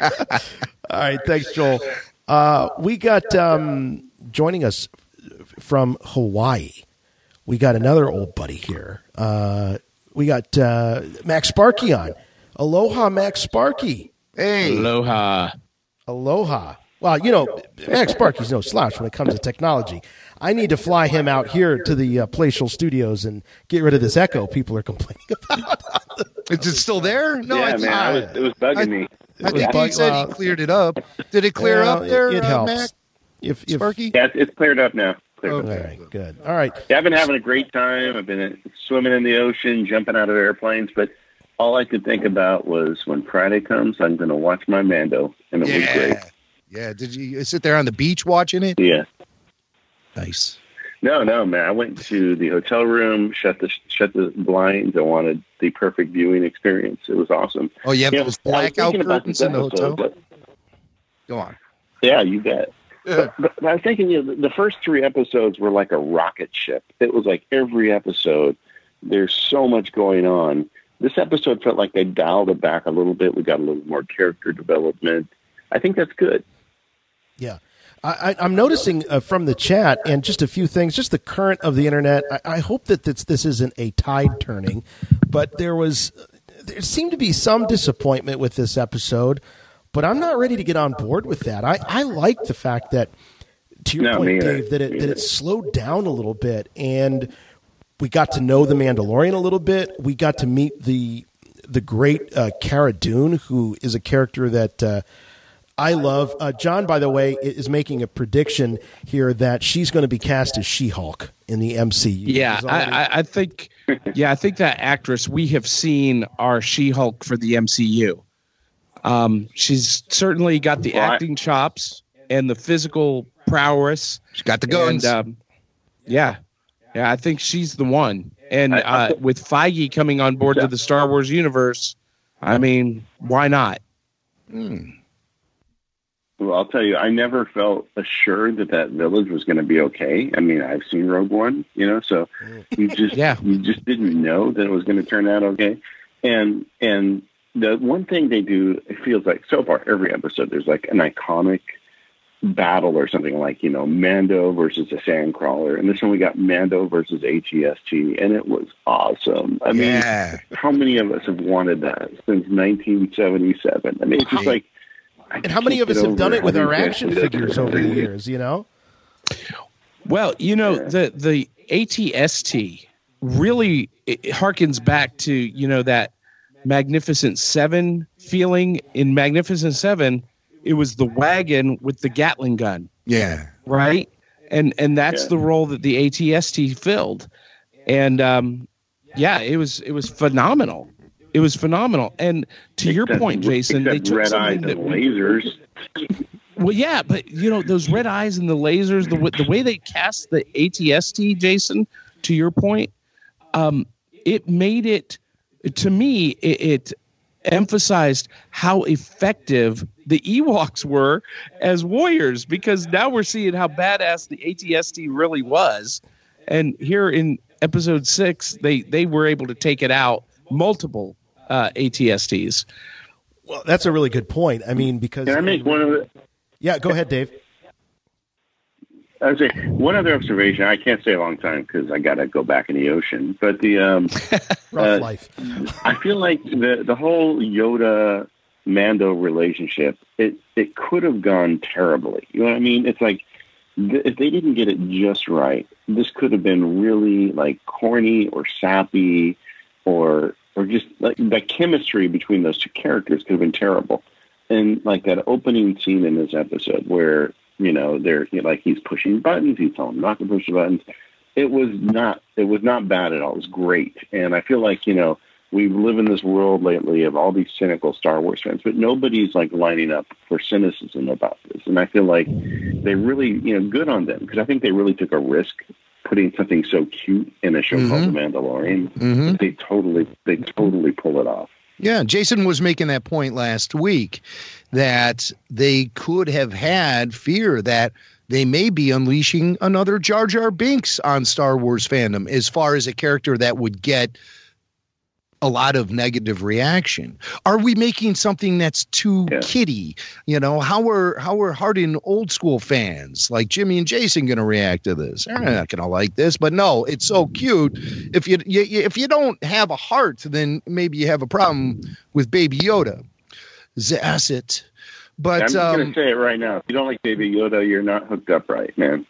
All right, thanks, Joel. Uh, we got um, joining us from Hawaii. We got another old buddy here. Uh, we got uh, Max Sparky on. Aloha, Max Sparky. Hey, Aloha. Aloha. Well, you know, Max Sparky's no slouch when it comes to technology. I need to fly him out here to the uh, Palatial Studios and get rid of this echo people are complaining about. is it still there? No, yeah, I, man, I was, it was bugging I- me. I think bug- he said well, he cleared it up. Did it clear Well, up there, It, it uh, helps. Mac? If, if, Sparky? Yeah, it's, it's cleared up now. Cleared Oh, up. All Okay. right, good. All right. Yeah, I've been having a great time. I've been swimming in the ocean, jumping out of airplanes, but all I could think about was when Friday comes, I'm going to watch my Mando, and it was great. Yeah. Yeah. Did you sit there on the beach watching it? Yeah. Nice. No, no, man. I went to the hotel room, shut the shut the blinds. I wanted the perfect viewing experience. It was awesome. Oh, you have You those blackout curtains in the hotel? episode, Go on. Yeah, you bet. Yeah. But, but I was thinking, you know, the, the first three episodes were like a rocket ship. It was like every episode, there's so much going on. This episode felt like they dialed it back a little bit. We got a little more character development. I think that's good. Yeah. I, I, I'm noticing uh, from the chat and just a few things, just the current of the internet. I, I hope that this, this isn't a tide turning, but there was, there seemed to be some disappointment with this episode, but I'm not ready to get on board with that. I, I like the fact that, to your No, point. Dave, that it, that it slowed down a little bit and we got to know the Mandalorian a little bit. We got to meet the the great uh, Cara Dune, who is a character that uh, I love. Uh, John, by the way, is making a prediction here that she's going to be cast as She Hulk in the MCU. Yeah, already- I, I, I think. Yeah, I think that actress we have seen our She-Hulk for the MCU. Um, she's certainly got the Well, acting chops and the physical prowess. She's got the guns. And, um, yeah, yeah, I think she's the one. And uh, with Feige coming on board to the Star Wars universe, I mean, why not? Well, I'll tell you, I never felt assured that that village was going to be okay. I mean, I've seen Rogue One, you know, so you just Yeah. you just didn't know that it was going to turn out okay. And and the one thing they do, it feels like so far every episode there's like an iconic battle or something like you know Mando versus a Sandcrawler, and this one we got Mando versus ATST, and it was awesome. I mean, yeah. how many of us have wanted that since 1977? I mean, it's just like. I And how many of us have done it with our action to- figures over the years? You know. Well, you know, Yeah. the the ATST really it harkens back to, you know, that Magnificent Seven feeling in Magnificent Seven. It was the wagon with the Gatling gun, Yeah. right? And and that's Yeah. the role that the ATST filled. And um yeah, it was it was phenomenal. It was phenomenal. And to your point, Jason, they took red eyes something and that we- lasers. well, yeah, but you know those red eyes and the lasers, the the way they cast the ATST, Jason. To your point, um, it made it to me. It, it emphasized how effective the Ewoks were as warriors because now we're seeing how badass the ATST really was, and here in episode six, they they were able to take it out multiple uh, ATSTs. Well, that's a really good point. I mean, because Can I make one of the? yeah, go ahead, Dave. I would say one other observation. I can't stay a long time because I got to go back in the ocean. But the um, Rough Uh, life. I feel like the the whole Yoda Mando relationship it it could have gone terribly. You know what I mean? It's like th- if they didn't get it just right, this could have been really like corny or sappy, or or just like the chemistry between those two characters could have been terrible. And like that opening scene in this episode where you know they're you know, like he's pushing buttons, he's telling them not to push the buttons. It was not it was not bad at all. It was great, and I feel like you know we live in this world lately of all these cynical Star Wars fans, but nobody's like lining up for cynicism about this. And I feel like they really, you know, good on them because I think they really took a risk putting something so cute in a show called The Mandalorian. hmm They totally, they totally pull it off. Yeah, Jason was making that point last week that they could have had fear that they may be unleashing another Jar Jar Binks on Star Wars fandom as far as a character that would get a lot of negative reaction. Are we making something that's too Yeah. kiddie? You know, how are how are hardened old school fans like Jimmy and Jason going to react to this? They're not going to like this, but no, it's so cute. If you, you if you don't have a heart, then maybe you have a problem with Baby Yoda. That's it. But I'm just going um, to say it right now. If you don't like Baby Yoda, you're not hooked up right, man.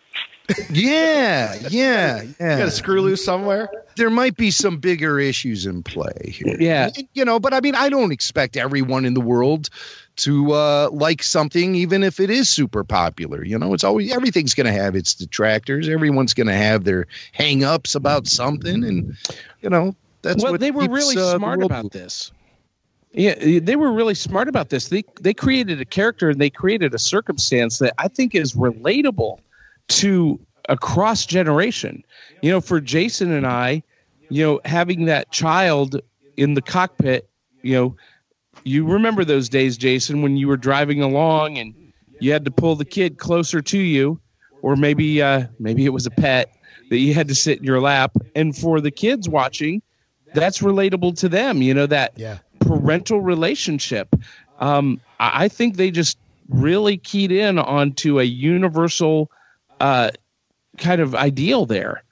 Yeah, yeah, You got a screw loose somewhere. There might be some bigger issues in play here. Yeah. you know but i mean i don't expect everyone in the world to uh like something even if it is super popular you know it's always everything's going to have its detractors everyone's going to have their hang-ups about something and you know that's well, what they were keeps, really uh, smart about this. Yeah, they were really smart about this. They they created a character and they created a circumstance that I think is relatable to across generation. You know, for Jason and I, you know, having that child in the cockpit, you know, you remember those days, Jason, when you were driving along and you had to pull the kid closer to you, or maybe uh, maybe it was a pet that you had to sit in your lap. And for the kids watching, that's relatable to them. You know that Yeah. parental relationship. Um, I I think they just really keyed in onto a universal uh, kind of ideal there.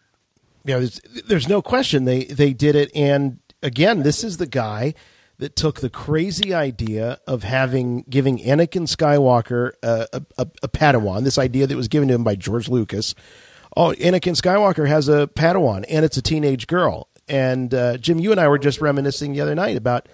know, there's, there's no question they they did it. And again, this is the guy that took the crazy idea of having giving Anakin Skywalker a, a, a, a Padawan. This idea that was given to him by George Lucas. Oh, Anakin Skywalker has a Padawan, and it's a teenage girl. And uh, Jim, you and I were just reminiscing the other night about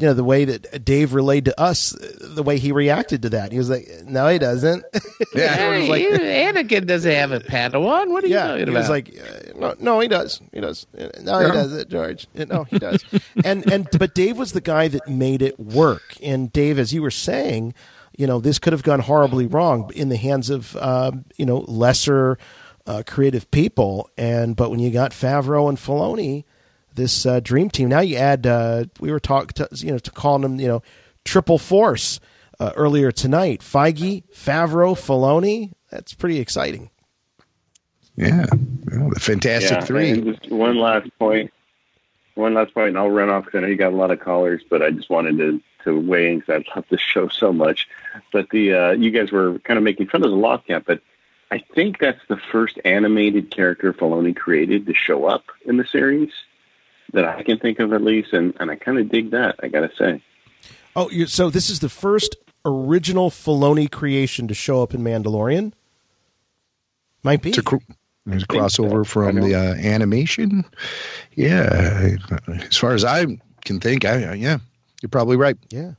you know the way that Dave relayed to us the way he reacted to that. He was like, "No, he doesn't." Yeah. George was like, Anakin doesn't have a Padawan. What are you yeah, talking he about? was like, uh, no, no, he does, he does, no, he does it, George, no, he does, and and but Dave was the guy that made it work, and Dave, as you were saying, you know, this could have gone horribly wrong in the hands of um, you know lesser uh, creative people, and but when you got Favreau and Filoni, this uh, dream team, now you add, uh, we were talking, you know, to calling them, you know, triple force. uh, earlier tonight. Feige, Favreau, Filoni. That's pretty exciting. Yeah, well, the Fantastic Yeah, Three. and just one last point. One last point, and I'll run off because I know you got a lot of callers, but I just wanted to to weigh in because I love this show so much. But the uh, you guys were kind of making fun of the Lothcat, but I think that's the first animated character Filoni created to show up in the series that I can think of at least, and, and I kind of dig that. I gotta say. Oh, so this is the first original Filoni creation to show up in Mandalorian? Might be. It's a cr- there's a crossover from the uh, animation. Yeah, as far as I can think, I, yeah, you're probably right. Yeah.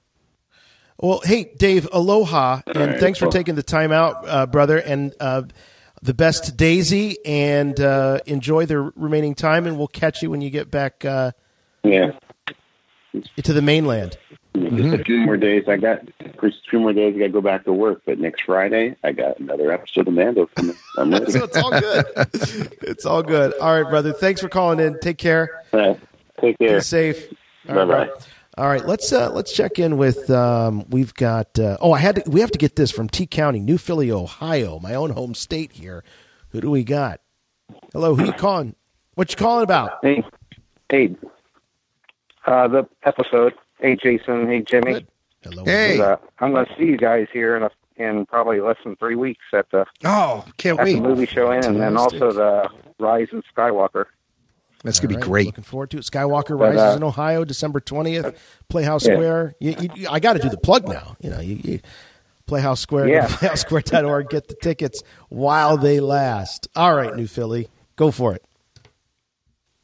Well, hey, Dave, aloha, and right, thanks for taking the time out, uh, brother, and uh, the best to Daisy, and uh, enjoy the remaining time, and we'll catch you when you get back uh, Yeah, to the mainland. just a few more days. I got just a few more days. I got to go back to work, but next Friday I got another episode of Mando coming. I'm ready. So it's all good. it's all good. All right, brother. Thanks for calling in. Take care. All right. Take care. Be safe. Bye-bye. bro. All right, let's uh, let's check in with. Um, we've got. Uh, oh, I had to. We have to get this from T County, New Philly, Ohio, my own home state here. Who do we got? Hello, who you calling? What you calling about? Hey, hey, uh, the episode. Hey, Jason. Hey, Jimmy. Good. Hello. Hey. Uh, I'm going to see you guys here in a, in probably less than three weeks at the Oh, can't at the wait. movie showing, and then also the Rise in Skywalker. That's gonna be great. Looking forward to it. Skywalker But, Rises uh, in Ohio, December twentieth. Playhouse Yeah. Square. You, you, you- I got to do the plug now. You know, you, you Playhouse Square. Yeah. PlayhouseSquare.org. Get the tickets while they last. All right, New Philly, go for it.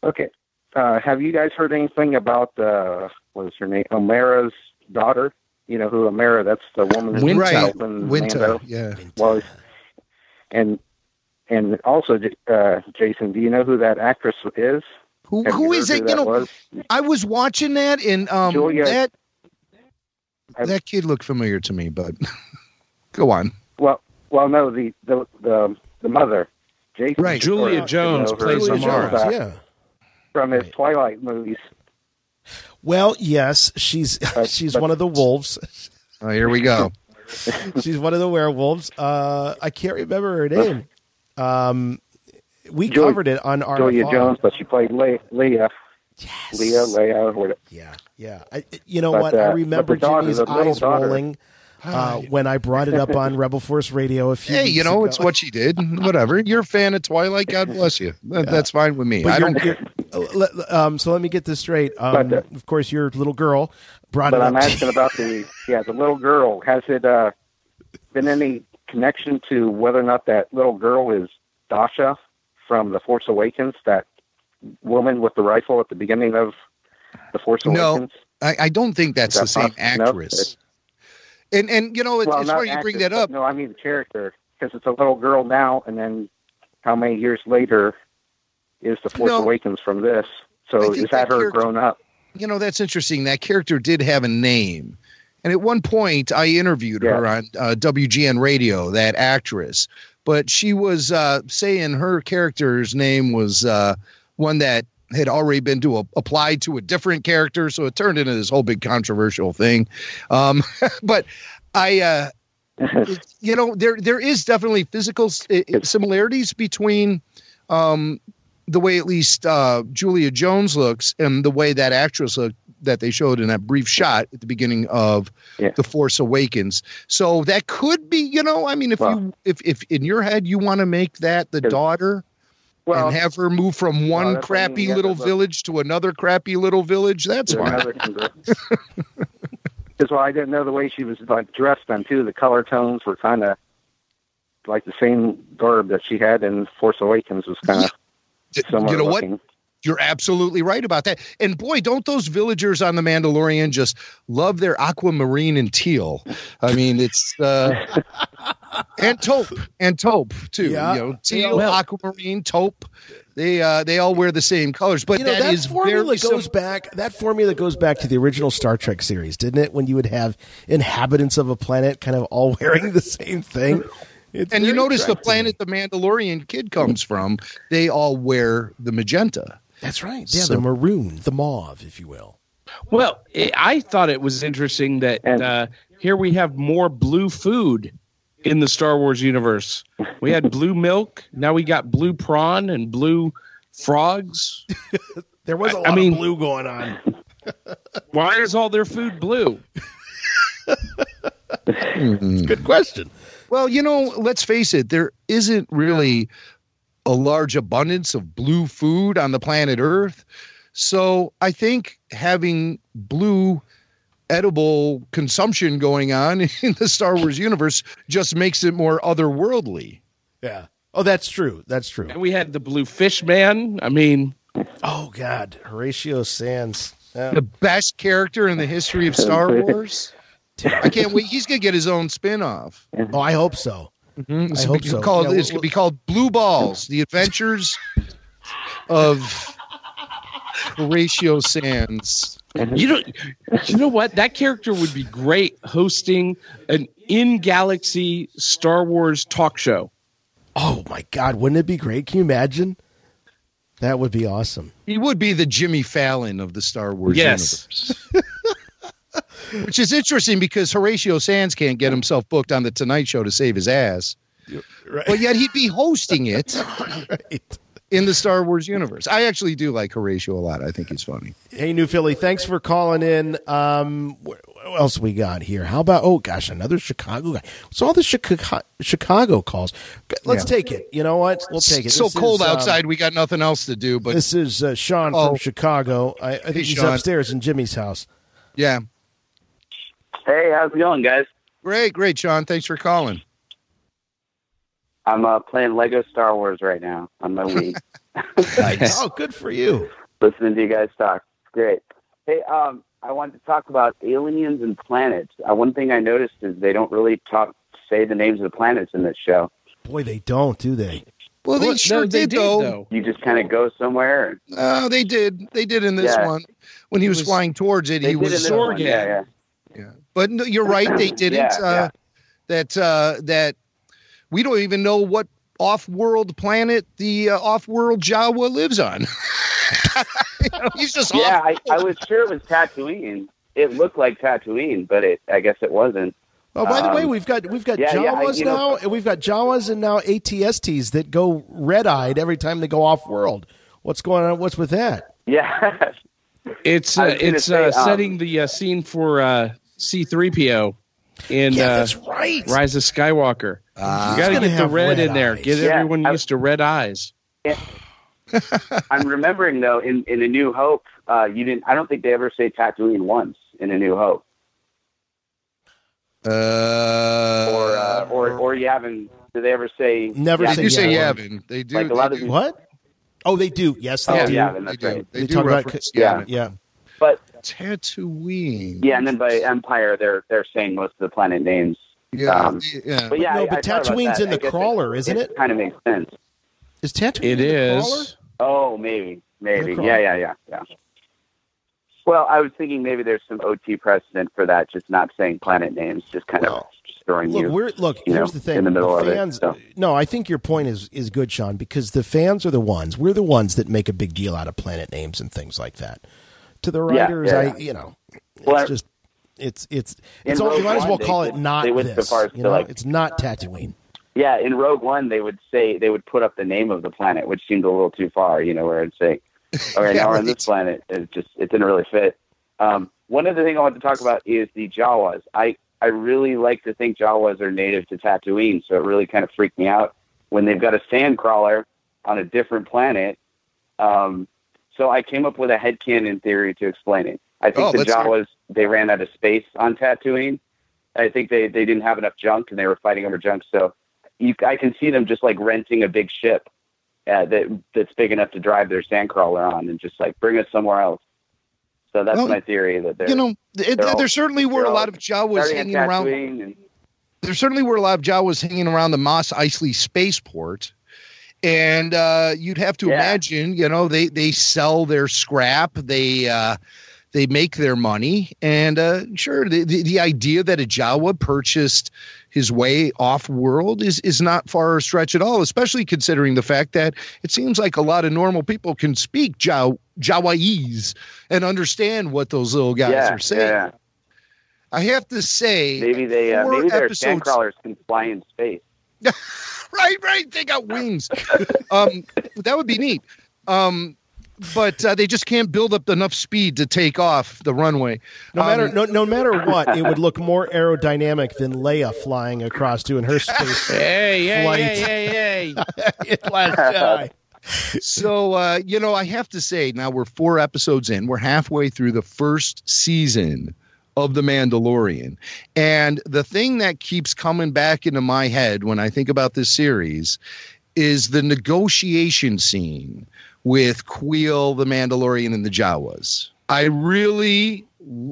Okay. Uh, have you guys heard anything about uh, what is her name? Omera's daughter. You know who Omera? That's the woman who's Winter. Right, helping winter. Mando. Yeah, Well, and and also, uh, Jason, do you know who that actress is? who Have who you is heard it? who You know, was? I was watching that, and um, Julia- that I- that kid looked familiar to me. But go on. Well, well, no, the the the, the mother, Jason. Right. Julia or, Jones you know, her plays Julia from, Omera. Jones, yeah. from his Right. Twilight movies. Well, yes, she's she's but- one of the wolves. Oh, here we go. she's one of the werewolves. Uh, I can't remember her name. Um, we Julia- covered it on our Julia Jones, but she played Le- Leah, Yes. Leah, Leah, or whatever. Yeah, yeah. I, you know But, what? uh, I remember the Jimmy's eyes daughter- rolling uh, when I brought it up on Rebel Force Radio a few. Hey, you know, ago. it's what she did. Whatever. You're a fan of Twilight. God bless you. That, That's fine with me. But I don't. you're- uh, let- um, so let me get this straight. Um, But, uh, of course, your little girl brought But it I'm up. asking about the yeah the little girl. Has it uh, been any connection to whether or not that little girl is Dasha from The Force Awakens? That woman with the rifle at the beginning of The Force No, Awakens. I, I don't think that's Is the same poss- no? actress. And and you know, it's, well, it's funny you bring that up. No, I mean the character because it's a little girl now, and then how many years later is The Force No. Awakens from this? So is that that her grown up? you know that's interesting that character did have a name and at one point i interviewed Yeah. her on uh, wgn radio that actress. But she was uh, saying her character's name was uh, one that had already been to a, applied to a different character. So it turned into this whole big controversial thing. Um, but i uh, you know there there is definitely physical s- i- i- similarities between um, the way at least uh, Julia Jones looks and the way that actress looked that they showed in that brief shot at the beginning of Yeah. The Force Awakens. So that could be, you know, I mean, if Well- you if if in your head you want to make that the daughter well, and have her move from one that's mean, crappy little village to another crappy little village, that's why. Because well, I didn't know the way she was like dressed then too. The color tones were kind of like the same garb that she had in Force Awakens was kind of You know what? You're absolutely right about that. And boy, don't those villagers on the Mandalorian just love their aquamarine and teal? I mean, it's uh, and taupe and taupe too. Yeah. You know, teal, Well- aquamarine, taupe. They uh, they all wear the same colors, but you know, that that is formula very goes sim- back. That formula goes back to the original Star Trek series, didn't it? When you would have inhabitants of a planet kind of all wearing the same thing. It's And you notice the Trek to me. planet the Mandalorian kid comes from, they all wear the magenta. That's right. Yeah, So- the maroon, the mauve, if you will. Well, i I thought it was interesting that And- uh, here we have more blue food in the Star Wars universe. We had blue milk. Now we got blue prawn and blue frogs. There was a I- lot I mean- of blue going on. Why is all their food blue? Good question. Well, you know, let's face it, there isn't really a large abundance of blue food on the planet Earth. So I think having blue edible consumption going on in the Star Wars universe just makes it more otherworldly. Yeah. Oh, that's true. That's true. And we had the blue fish man. I mean, Oh God, Horatio Sanz. Yeah. The best character in the history of Star Wars. I can't wait. He's gonna get his own spin-off. Oh, I hope so. Mhm. It's, I hope be so. called, Yeah, it's well- gonna be called Blue Balls: The Adventures of Horatio Sanz. you know, you know what? That character would be great hosting an in-galaxy Star Wars talk show. Oh my God, wouldn't it be great? Can you imagine? That would be awesome. He would be the Jimmy Fallon of the Star Wars Yes. universe. Which is interesting because Horatio Sanz can't get himself booked on the Tonight Show to save his ass, Right. but yet he'd be hosting it right. in the Star Wars universe. I actually do like Horatio a lot. I think he's funny. Hey, New Philly, thanks for calling in. Um, what what else we got here? How about oh gosh, another Chicago guy. So all the Chicago Chicago calls. Let's Yeah. take it. You know what? We'll take it. It's so This cold is, um, outside, we got nothing else to do. But this is uh, Sean Oh. from Chicago. I, I think Hey, he's Sean. upstairs in Jimmy's house. yeah, Hey, how's it going, guys? great, great, Sean. Thanks for calling. I'm uh, playing Lego Star Wars right now on my Wii, Oh, good for you. listening to you guys talk. Great. Hey, um, I wanted to talk about aliens and planets. Uh, one thing I noticed is they don't really talk say the names of the planets in this show. Boy, they don't, do they? Well, they Well, sure no, did, though. You just kind of go somewhere. And Oh, they did. They did in this Yeah. one. When he was, was- flying towards it, he was this one, Sorgan. Yeah, yeah. Yeah, but no, you're right. They didn't. Yeah, uh, yeah. That uh, that we don't even know what off-world planet the uh, off-world Jawa lives on. You know, he's just Yeah. I, I was sure it was Tatooine. It looked like Tatooine, but it I guess it wasn't. Oh, by the Um, way, we've got we've got yeah, yeah, I- Jawas know- now, and we've got Jawas and now ATSTs that go red-eyed every time they go off-world. What's going on? What's with that? Yeah. It's uh, it's say, uh, um, setting the uh, scene for uh, C-3PO in yeah, uh, that's right. Rise of Skywalker. Ah. you got to get the red, red in there. Get Yeah, everyone I- used to red eyes. I'm remembering though in in A New Hope, uh, you didn't. I don't think they ever say Tatooine once in A New Hope, Uh, or uh, or or Yavin. Do they ever say? Never they say do say Yavin. Yavin. They do. Like a lot they of do. these- What? Oh, they do. Yes, they Oh, do. yeah, They that's do. right. They They do talk about reference Yeah. Yeah. But Tatooine. yeah, and then by Empire, they're they're saying most of the planet names. Yeah. Um, yeah. But yeah, no, I- but I Tatooine's in the crawler, isn't it? Kind of makes sense. Is Tatooine It in the crawler? Oh, maybe, maybe. Yeah, yeah, yeah, yeah. Well, I was thinking maybe there's some OT precedent for that, just not saying planet names, just kind of Well, just throwing Look, you. we're look. you here's know, the thing. in the middle of it, fans, so. No, I think your point is is good, Sean, because the fans are the ones. We're the ones that make a big deal out of planet names and things like that. To the writers, yeah, I you know, it's Well, just it's it's it's all, you might as well they- call it not they went so this. far as you know, like- it's not Tatooine. Yeah, in Rogue One, they would say they would put up the name of the planet, which seemed a little too far. You know, where it'd say, "Okay, Yeah, now we're on this planet." It just it didn't really fit. Um, one other thing I want to talk about is the Jawas. I I really like to think Jawas are native to Tatooine, so it really kind of freaked me out when they've got a sand crawler on a different planet. Um, so I came up with a headcanon theory to explain it. I think Oh, the. Jawas they ran out of space on Tatooine. I think they, they didn't have enough junk and they were fighting over junk. So you, I can see them just like renting a big ship uh, that that's big enough to drive their sandcrawler on and just like bring us somewhere else. So that's Well, my theory that they're You know, it, they're all- there certainly were a lot of Jawas hanging around. And there certainly were a lot of Jawas hanging around the Mos Eisley spaceport. And uh, you'd have to Yeah. imagine, you know, they they sell their scrap, they uh, they make their money, and uh, sure, the, the the idea that a Jawa purchased his way off world is is not far a stretch at all, especially considering the fact that it seems like a lot of normal people can speak Jaw Jawaese and understand what those little guys yeah, are saying. yeah. I have to say, Maybe they uh, maybe their sand crawlers can fly in space. right, right. They got wings. um, that would be neat. Um, but uh, they just can't build up enough speed to take off the runway. No matter Um, no, no matter what, it would look more aerodynamic than Leia flying across doing her space Hey, hey, flight hey, hey, hey. in so uh, you know, I have to say, now we're four episodes in. We're halfway through the first season of The Mandalorian, and the thing that keeps coming back into my head when I think about this series is the negotiation scene with Kuiil, the Mandalorian, and the Jawas. I really,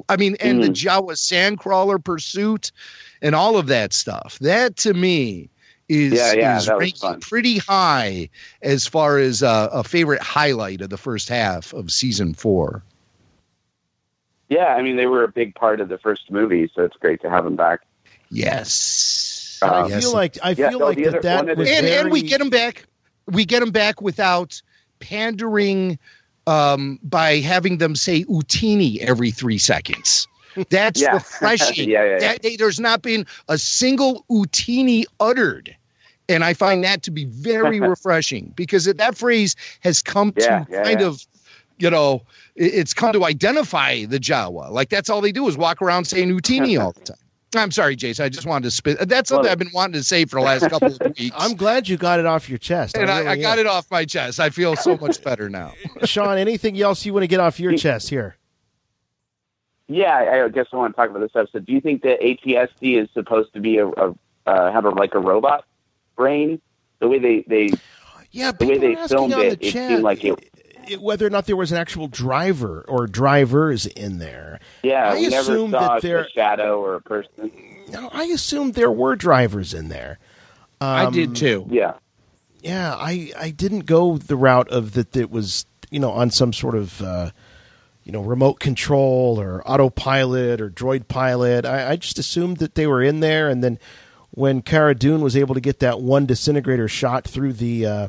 I mean, and the Jawa sandcrawler pursuit and all of that stuff. That to me is, Yeah, yeah, is ranking pretty high as far as uh, a favorite highlight of the first half of season four. Yeah, I mean they were a big part of the first movie, so it's great to have them back. Yes. I Um, feel like I yeah, feel no, like the that that one of the- was and very, and we get them back. We get them back without pandering um, by having them say Utini every three seconds. That's Yeah. refreshing. Yeah, yeah, yeah. That- they- there's not been a single Utini uttered. And I find that to be very refreshing because that phrase has come Yeah, to yeah, kind yeah. of, you know, it's come to identify the Jawa. Like that's all they do is walk around saying Utini all the time. I'm sorry, Jason. I just wanted to spit. That's something Well- I've been wanting to say for the last couple of weeks. I'm glad you got it off your chest. and I, I got am. it off my chest. I feel so much better now. Sean, anything else you want to get off your chest here? Yeah, I I guess I want to talk about this episode. Do you think that ATST is supposed to be a, a uh, have a like a robot brain? The way they they Yeah, the way they filmed it, the it chat seemed like it. It- whether or not there was an actual driver or drivers in there. Yeah, I we never assume saw that there- a shadow or a person. No, I assumed there were drivers in there. I Um, did too. Yeah, Yeah, I I didn't go the route of that. It was you know on some sort of uh, you know remote control or autopilot or droid pilot. I, I just assumed that they were in there, and then when Cara Dune was able to get that one disintegrator shot through the uh,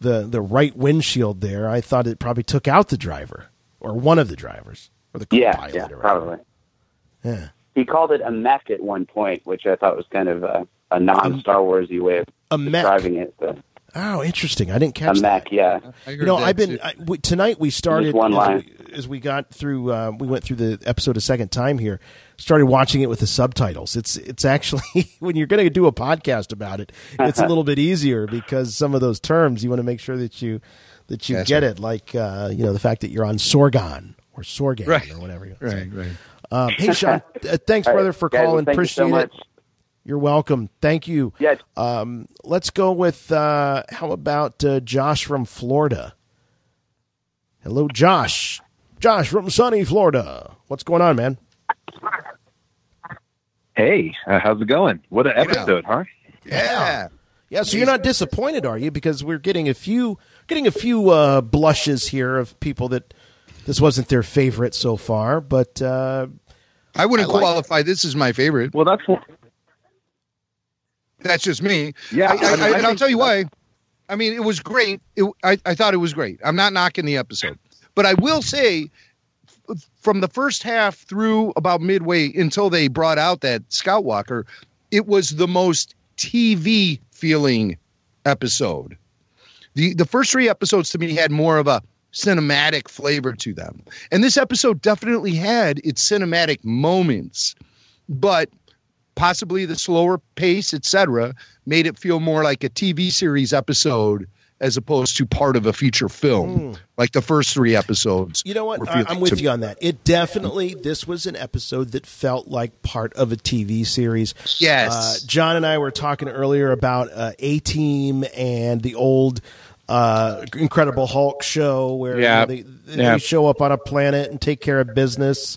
the the right windshield there, I thought it probably took out the driver or one of the drivers or the yeah, co-pilot yeah, or whatever. probably. Yeah. He called it a mech at one point, which I thought was kind of a, a non Star Warsy way of A mech. describing it. So, Oh, interesting. I didn't a catch that. mech, yeah. You know, I've been I, we, tonight. We started one as, line. we, as we got through. Uh, we went through the episode a second time here. Started watching it with the subtitles. It's it's actually when you're going to do a podcast about it, it's a little bit easier because some of those terms you want to make sure that you that you That's get right. it. Like uh, you know the fact that you're on Sorgon or Sorgan Right. or whatever. You Right, right. Um, hey Sean, uh, thanks All right, brother for guys, well, calling. thank you Appreciate so much. it. You're welcome. Thank you. Yeah, Um, let's go with uh, how about uh, Josh from Florida? Hello, Josh. Josh from sunny Florida. What's going on, man? Hey, uh, how's it going? What an Yeah. episode, huh? Yeah. Yeah, so you're not disappointed, are you? Because we're getting a few getting a few uh, blushes here of people that this wasn't their favorite so far, but uh, I wouldn't I like qualify this as my favorite. Well, that's what. That's just me. Yeah, I, I, I, and I'll tell you why. I mean, it was great. It, I, I thought it was great. I'm not knocking the episode, but I will say, from the first half through about midway until they brought out that Scout Walker, it was the most TV feeling episode. The the first three episodes to me had more of a cinematic flavor to them. And this episode definitely had its cinematic moments, but possibly the slower pace, etc., made it feel more like a TV series episode as opposed to part of a feature film, like the first three episodes. You know what? I, I'm with you on that. It definitely this was an episode that felt like part of a TV series. Yes. Uh, John and I were talking earlier about uh, A Team and the old uh, Incredible Hulk show where Yeah. you know, they, they Yeah. show up on a planet and take care of business.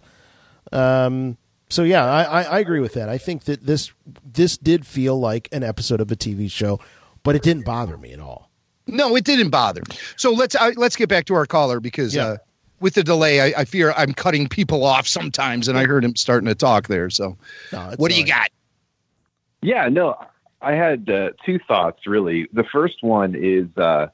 Um, so yeah, I, I, I agree with that. I think that this this did feel like an episode of a TV show, but it didn't bother me at all. No, it didn't bother me. So let's I, let's get back to our caller because Yeah. uh, with the delay, I, I fear I'm cutting people off sometimes, and I heard him starting to talk there. So, No, what do you all got? Yeah, no, I had uh, two thoughts really. The first one is uh,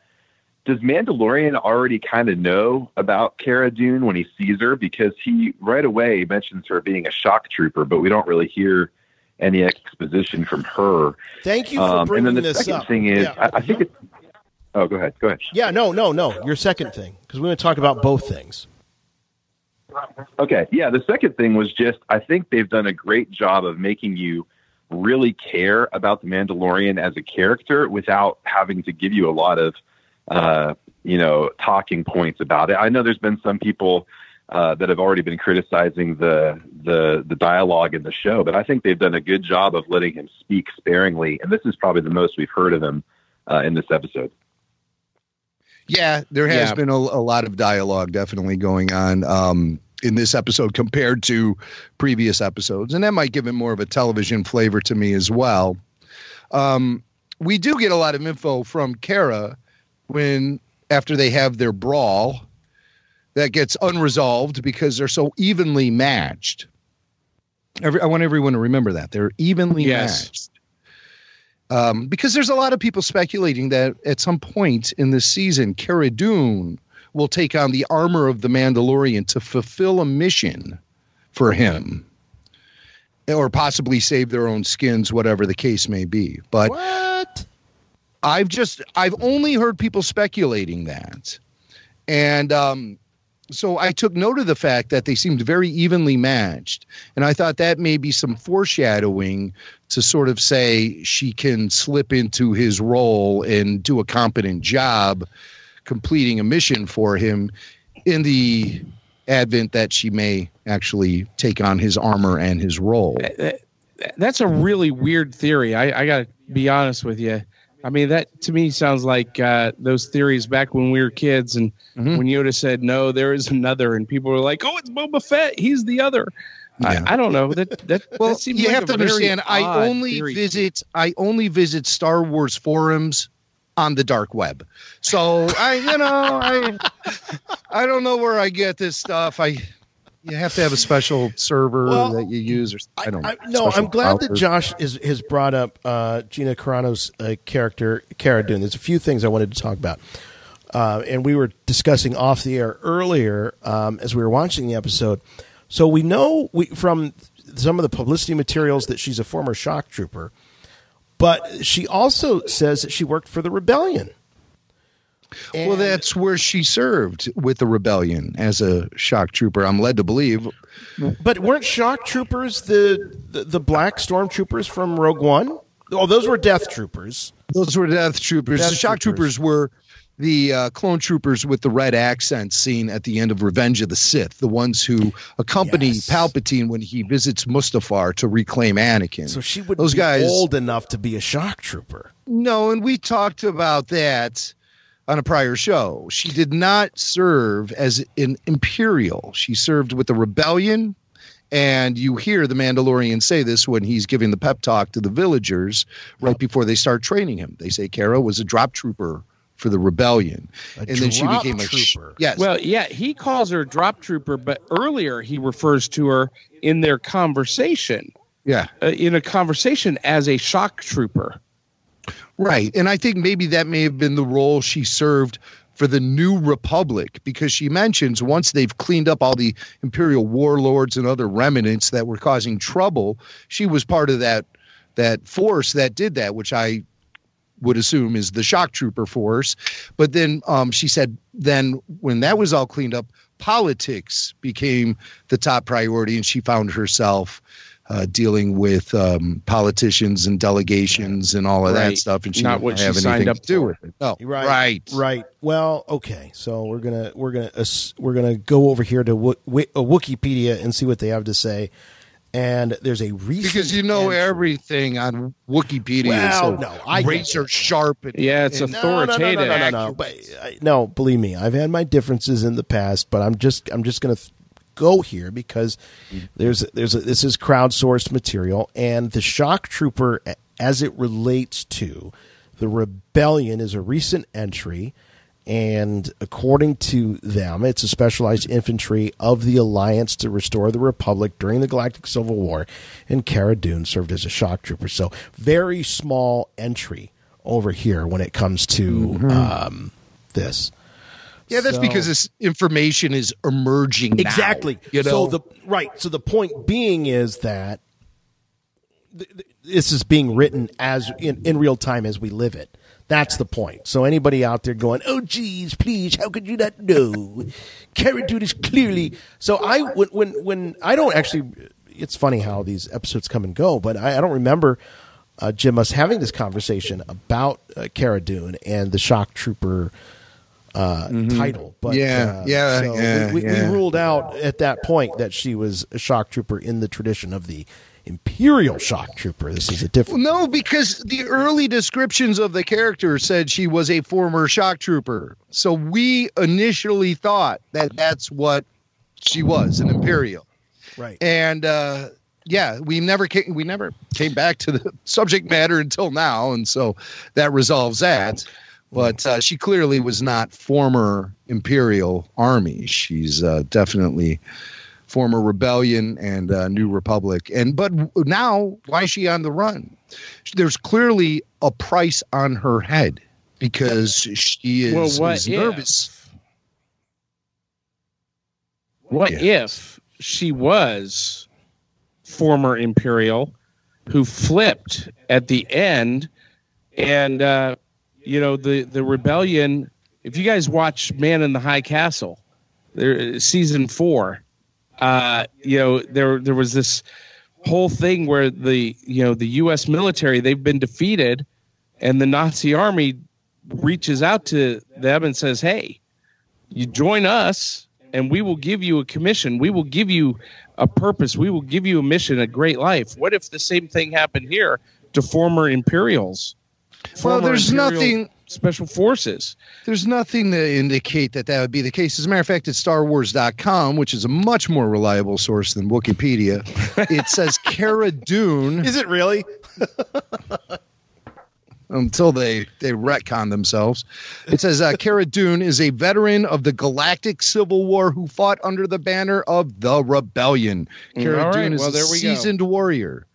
does Mandalorian already kind of know about Cara Dune when he sees her? Because he right away mentions her being a shock trooper, but we don't really hear any exposition from her. Thank you for Um, and then the this second up. thing is, Yeah. I, I think it's. Oh, go ahead. Go ahead. Yeah, no, no, no. Your second thing, because we're going to talk about both things. Okay. Yeah. The second thing was just I think they've done a great job of making you really care about the Mandalorian as a character without having to give you a lot of, uh, you know, talking points about it. I know there's been some people uh, that have already been criticizing the the the dialogue in the show, but I think they've done a good job of letting him speak sparingly, and this is probably the most we've heard of him uh, in this episode. Yeah, there has Yeah. been a, a lot of dialogue definitely going on um, in this episode compared to previous episodes, and that might give it more of a television flavor to me as well. Um, we do get a lot of info from Cara when after they have their brawl that gets unresolved because they're so evenly matched. Every, I want everyone to remember that they're evenly Yes. matched. Um, because there's a lot of people speculating that at some point in this season, Cara Dune will take on the armor of the Mandalorian to fulfill a mission for him, or possibly save their own skins, whatever the case may be. But what? I've just I've only heard people speculating that, and um, so I took note of the fact that they seemed very evenly matched, and I thought that may be some foreshadowing to sort of say she can slip into his role and do a competent job completing a mission for him in the advent that she may actually take on his armor and his role. That's a really weird theory. I, I got to be honest with you. I mean, that to me sounds like uh, those theories back when we were kids, and Mm-hmm. when Yoda said, "No, there is another," and people were like, "Oh, it's Boba Fett. He's the other." Yeah. I, I don't know. That that Well, that seems you like have to understand. I only theory. visit. I only visit Star Wars forums on the dark web. So I, you know, I, I don't know where I get this stuff. I, you have to have a special server Well, that you use, or I don't. know. I, no, I'm glad that. Josh is, has brought up uh, Gina Carano's uh, character, Cara Dune. There's a few things I wanted to talk about. Uh, and we were discussing off the air earlier um, as we were watching the episode. So we know we, from some of the publicity materials that she's a former shock trooper, but she also says that she worked for the rebellion. Well, that's where she served with the rebellion as a shock trooper. I'm led to believe. But weren't shock troopers the, the, the black stormtroopers from Rogue One? Oh, those were death troopers. Those were death troopers. Death the shock troopers, were the uh, clone troopers with the red accents seen at the end of Revenge of the Sith, the ones who accompany Palpatine when he visits Mustafar to reclaim Anakin. So she would Those be guys old enough to be a shock trooper. No, and we talked about that on a prior show. She did not serve as an Imperial. She served with the rebellion. And you hear the Mandalorian say this when he's giving the pep talk to the villagers right before they start training him. They say Cara was a drop trooper for the rebellion. and then she became a sh- trooper. yes. Well, yeah, he calls her drop trooper, but earlier he refers to her in their conversation, yeah. uh, in a conversation as a shock trooper. Right. And I think maybe that may have been the role she served for the new republic because she mentions once they've cleaned up all the imperial warlords and other remnants that were causing trouble, she was part of that that force that did that, which I would assume is the shock trooper force. But then um, she said then when that was all cleaned up, politics became the top priority and she found herself uh, dealing with um, politicians and delegations and all of Right. that stuff, and she Not what she have signed up to do for. with it. No, Right, right, right. Well, okay. So we're gonna we're gonna uh, we're gonna go over here to Wo- Wi- uh, Wikipedia and see what they have to say. And there's a recent Because you know entry- everything on Wikipedia Well, is so no, I get razor sharp. And, Yeah, it's and No, no, no, no, no, no, no, no. But uh, no, believe me, I've had my differences in the past, but I'm just I'm just gonna th- go here because there's there's a, this is crowdsourced material, and the shock trooper, as it relates to the rebellion, is a recent entry. And according to them, it's a specialized infantry of the Alliance to restore the Republic during the Galactic Civil War. And Cara Dune served as a shock trooper. So, very small entry over here when it comes to um, this. Yeah, that's So- because this information is emerging. now, exactly. you know, So the right. So the point being is that th- th- this is being written as in, in real time as we live it. That's the point. So anybody out there going, "Oh, geez, please, how could you not know?" Cara Dune is clearly. So I when when when I don't actually. It's funny how these episodes come and go, but I, I don't remember uh, Jim us having this conversation about uh, Cara Dune and the shock trooper uh, title. But Mm-hmm. Yeah, uh, yeah, so yeah, we, we, yeah. we ruled out at that point that she was a shock trooper in the tradition of the imperial shock trooper. This is a different. No, because the early descriptions of the character said she was a former shock trooper. So we initially thought that that's what she was, an imperial. Right. And uh, yeah, we never came, we never came back to the subject matter until now, and so that resolves that. But uh, she clearly was not former Imperial Army. She's uh, definitely former rebellion and uh, New Republic. And but now, why is she on the run? There's clearly a price on her head because she is, Well, what is if? nervous. What Yeah. if she was former Imperial who flipped at the end and uh, you know the the rebellion if you guys watch Man in the High Castle there season 4 uh, you know there there was this whole thing where the you know the US military they've been defeated and the Nazi army reaches out to them and says hey you join us and we will give you a commission. We will give you a purpose. We will give you a mission a great life. What if the same thing happened here to former imperials Well, there's Imperial nothing- special forces There's nothing to indicate that that would be the case. As a matter of fact, at StarWars.com, which is a much more reliable source than Wikipedia, it says Cara Dune Is it really? until they they retcon themselves. It says uh, Cara Dune is a veteran of the Galactic Civil War who fought under the banner of the Rebellion. Cara All right, Dune is well, a there we go. seasoned warrior.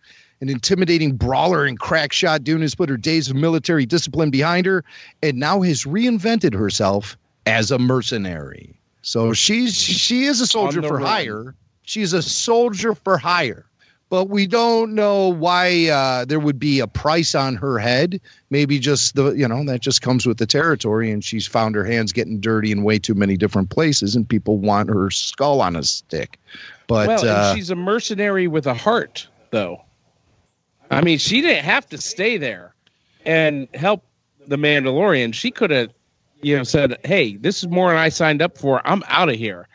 An intimidating brawler and crack shot, Dune has put her days of military discipline behind her and now has reinvented herself as a mercenary. So she's she is a soldier for hire. She's a soldier for hire. But we don't know why uh, there would be a price on her head. Maybe just the you know that just comes with the territory, and she's found her hands getting dirty in way too many different places, and people want her skull on a stick. But well uh, and she's a mercenary with a heart though i mean she didn't have to stay there and help the mandalorian she could have you know said hey this is more than i signed up for i'm out of here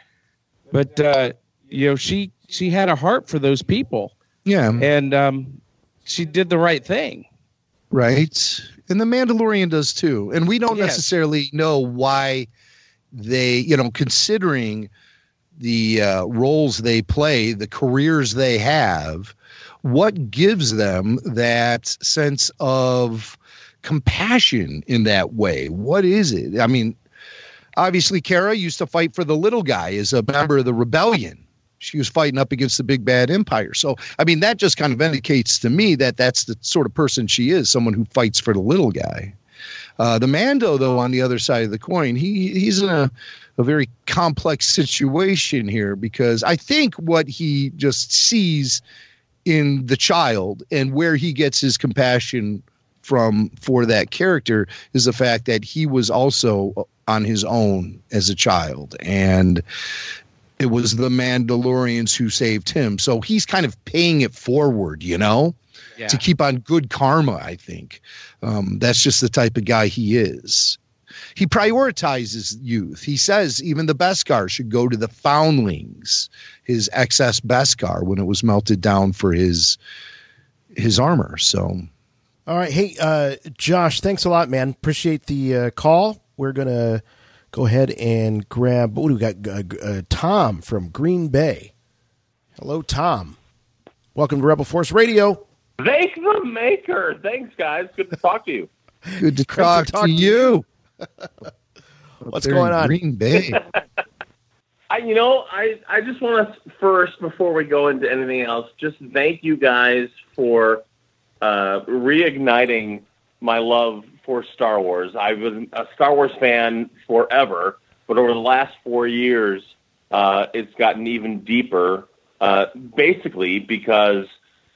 but uh you know she she had a heart for those people yeah, and um she did the right thing right. And the Mandalorian does too. And we don't Yes. necessarily know why they, you know, considering the uh, roles they play, the careers they have, what gives them that sense of compassion in that way? What is it? I mean, obviously, Cara used to fight for the little guy as a member of the rebellion. She was fighting up against the big bad empire. So, I mean, that just kind of indicates to me that that's the sort of person she is someone who fights for the little guy. Uh, the Mando, though, on the other side of the coin, he he's in a, a very complex situation here because I think what he just sees in the child and where he gets his compassion from for that character is the fact that he was also on his own as a child and it was the Mandalorians who saved him. So he's kind of paying it forward, you know, yeah to keep on good karma, I think. Um, that's just the type of guy he is. He prioritizes youth. He says even the Beskar should go to the foundlings, his excess Beskar when it was melted down for his his armor. So All right. Hey, uh, Josh, thanks a lot, man. Appreciate the uh, call. We're going to go ahead and grab, what do we got? Uh, uh, Tom from Green Bay. Hello, Tom. Welcome to Rebel Force Radio. Thank the maker. Thanks, guys. Good to talk to you. good to Great talk, to talk to to you. What's going on? Green Bay. I, you know, I, I just want to first, before we go into anything else, just thank you guys for uh, reigniting my love for Star Wars. I've been a Star Wars fan forever, but over the last four years, uh, it's gotten even deeper. Uh, basically, because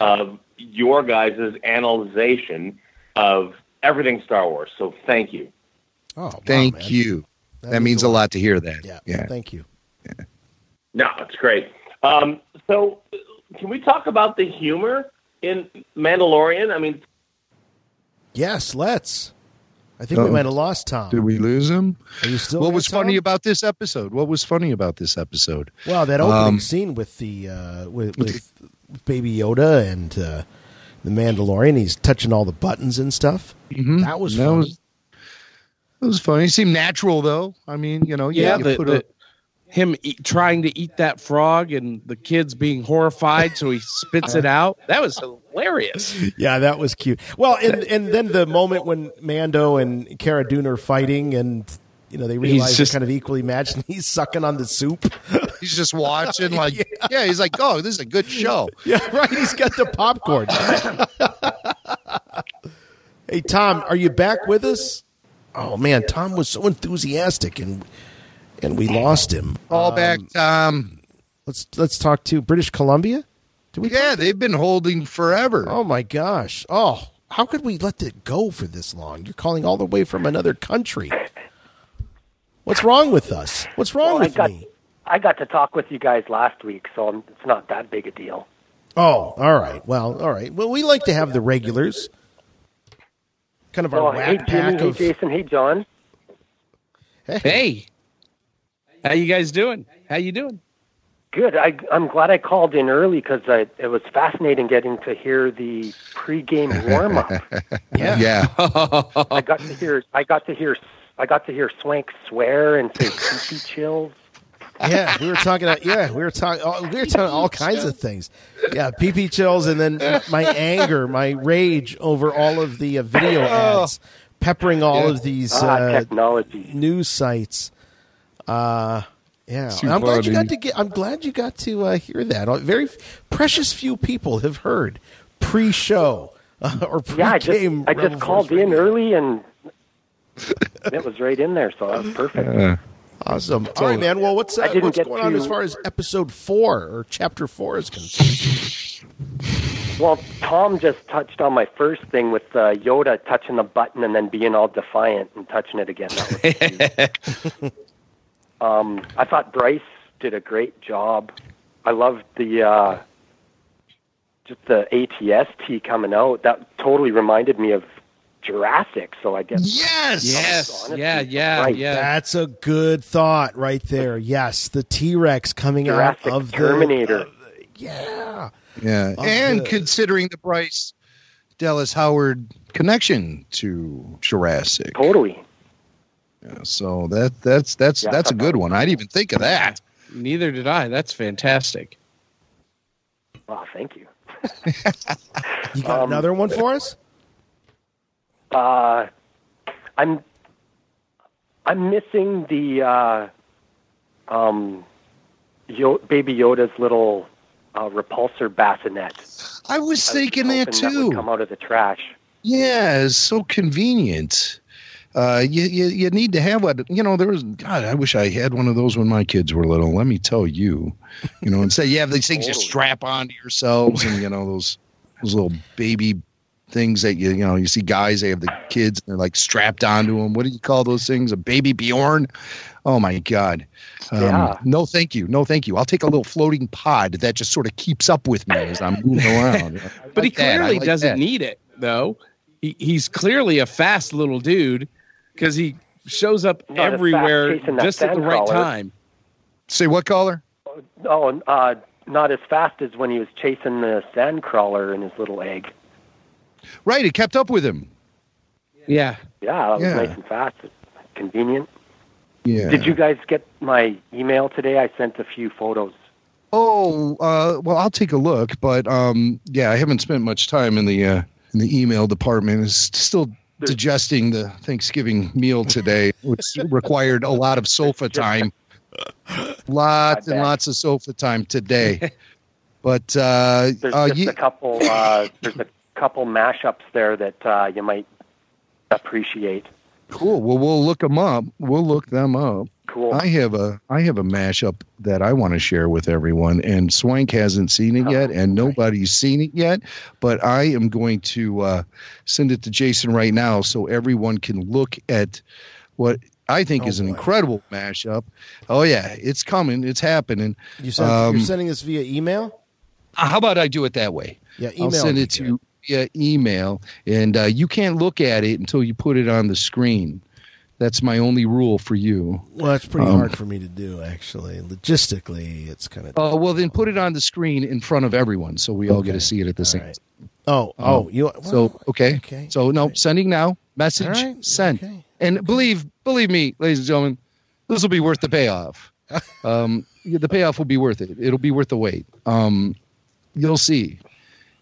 of your guys' analyzation of everything Star Wars. So thank you. Oh, Thank man. you. That That, means means a a lot. lot to hear that. Yeah, Yeah. Thank you. No, it's great. Um, so, can we talk about the humor in Mandalorian? I mean, Yes, let's. I think we Uh-oh. might have lost Tom. Did we lose him? Are you still? what there, was funny about this episode? What was funny about this episode? Well, that opening Um, scene with the uh, with, with Baby Yoda and uh, the Mandalorian, he's touching all the buttons and stuff. Mhm. That was That funny. was- It was funny. It seemed natural, though. I mean, you know, yeah, Yeah, you the, put the, a, him eat, trying to eat that frog and the kids being horrified, so he spits it out. That was hilarious. yeah, that was cute. Well, and and then the moment when Mando and Cara Dune are fighting, and you know they realize just- they're kind of equally matched, and he's sucking on the soup. he's just watching, like, yeah. he's like, oh, this is a good show. yeah, right. He's got the popcorn. hey, Tom, are you back with us? Oh man, Tom was so enthusiastic, and and we lost him. All Um, back, Tom. Let's let's talk to British Columbia. Did we? Yeah, they've been holding forever. Oh my gosh! Oh, how could we let it go for this long? You're calling all the way from another country. What's wrong with us? What's wrong Well, I with got- me? I got to talk with you guys last week, so I'm, it's not that big a deal. Oh, all right. Well, all right. Well, we like to have the regulars, kind of our Well, hey rat Jimmy, pack hey. Jason, hey John. Hey, how you guys doing? How you doing? Good. I, I'm glad I called in early because it was fascinating getting to hear the pregame warm up. Yeah. Yeah. I got to hear. I got to hear. I got to hear Swank swear and say "creepy chills." Yeah, we were talking. About, yeah, we were talking. We were talking all kinds of things. Yeah, PP chills, and then my anger, my rage over all of the uh, video ads, peppering all of these Ah, uh, technology. news sites. Uh, yeah, Too I'm glad you got to get. I'm glad you got to uh, hear that. Very precious few people have heard pre-show uh, or pre-game. Yeah, I just I just called Force in Radio. early and it was right in there, so that was perfect. Uh, Awesome. All right, man. Well, what's I uh, didn't what's get going on as far as episode four or chapter four is concerned? Well, Tom just touched on my first thing with uh, Yoda touching the button and then being all defiant and touching it again. That was cute. um, I thought Bryce did a great job. I loved the uh, just the ATST coming out. That totally reminded me of Jurassic. So I guess yes. Yes, honestly, yeah, yeah, right. yeah. That's a good thought right there. Yes, the T Rex coming Jurassic out of the Terminator. yeah. Yeah. Of And the- considering the Bryce Dallas Howard connection to Jurassic. Totally. Yeah, so that that's that's Yeah, that's a good one. I didn't even think of that. Neither did I. That's fantastic. Wow, thank you. You got Um, another one for us? Uh, I'm I'm missing the uh, um, Yo- Baby Yoda's little uh, repulsor bassinet. I was I thinking hoping that That would too. come out of the trash. Yeah, it's so convenient. Uh, you, you you need to have one. You know, there was God. I wish I had one of those when my kids were little. Let me tell you, you know, and say you have these things you strap onto yourselves, and you know those those little baby things that you you know you see guys they have the kids and they're like strapped onto them. What do you call those things? A BabyBjörn? Oh my God. Um, Yeah. No, thank you. No, thank you. I'll take a little floating pod that just sort of keeps up with me as I'm moving around. But he like. Clearly like doesn't that. need it, though. He, he's clearly a fast little dude because he shows up Not everywhere just at the right sandcrawler. time. Say what caller? Oh, uh, not as fast as when he was chasing the sandcrawler in his little egg. Right, it kept up with him. Yeah. Yeah, that was Yeah. nice and fast. Convenient. Yeah. Did you guys get my email today? I sent a few photos. Oh, uh, well, I'll take a look, but um, yeah, I haven't spent much time in the uh, in the email department. It's still digesting the Thanksgiving meal today, which required a lot of sofa time. Lots and lots of sofa time today. But uh, There's uh, just a couple. Uh, there's a couple mashups there that uh, you might appreciate. Cool. Well, we'll look them up. We'll look them up. Cool. I have a I have a mashup that I want to share with everyone, and Swank hasn't seen it yet, and nobody's seen it yet. But I am going to uh, send it to Jason right now, so everyone can look at what I think is an incredible mashup. Oh yeah, it's coming. It's happening. You sent, Um, you're sending this via email? how about I do it that way? Yeah, email. I'll send it to you via email, and uh, you can't look at it until you put it on the screen. That's my only rule for you. Well, that's pretty Um, hard for me to do, actually. Logistically, it's kind of. Uh, well, then put it on the screen in front of everyone, so we all get to see it at the same. time. Oh, oh, you. so okay. okay, So no, sending now. Message All right, sent. And believe believe me, ladies and gentlemen, this will be worth the payoff. um, the payoff will be worth it. It'll be worth the wait. Um, you'll see.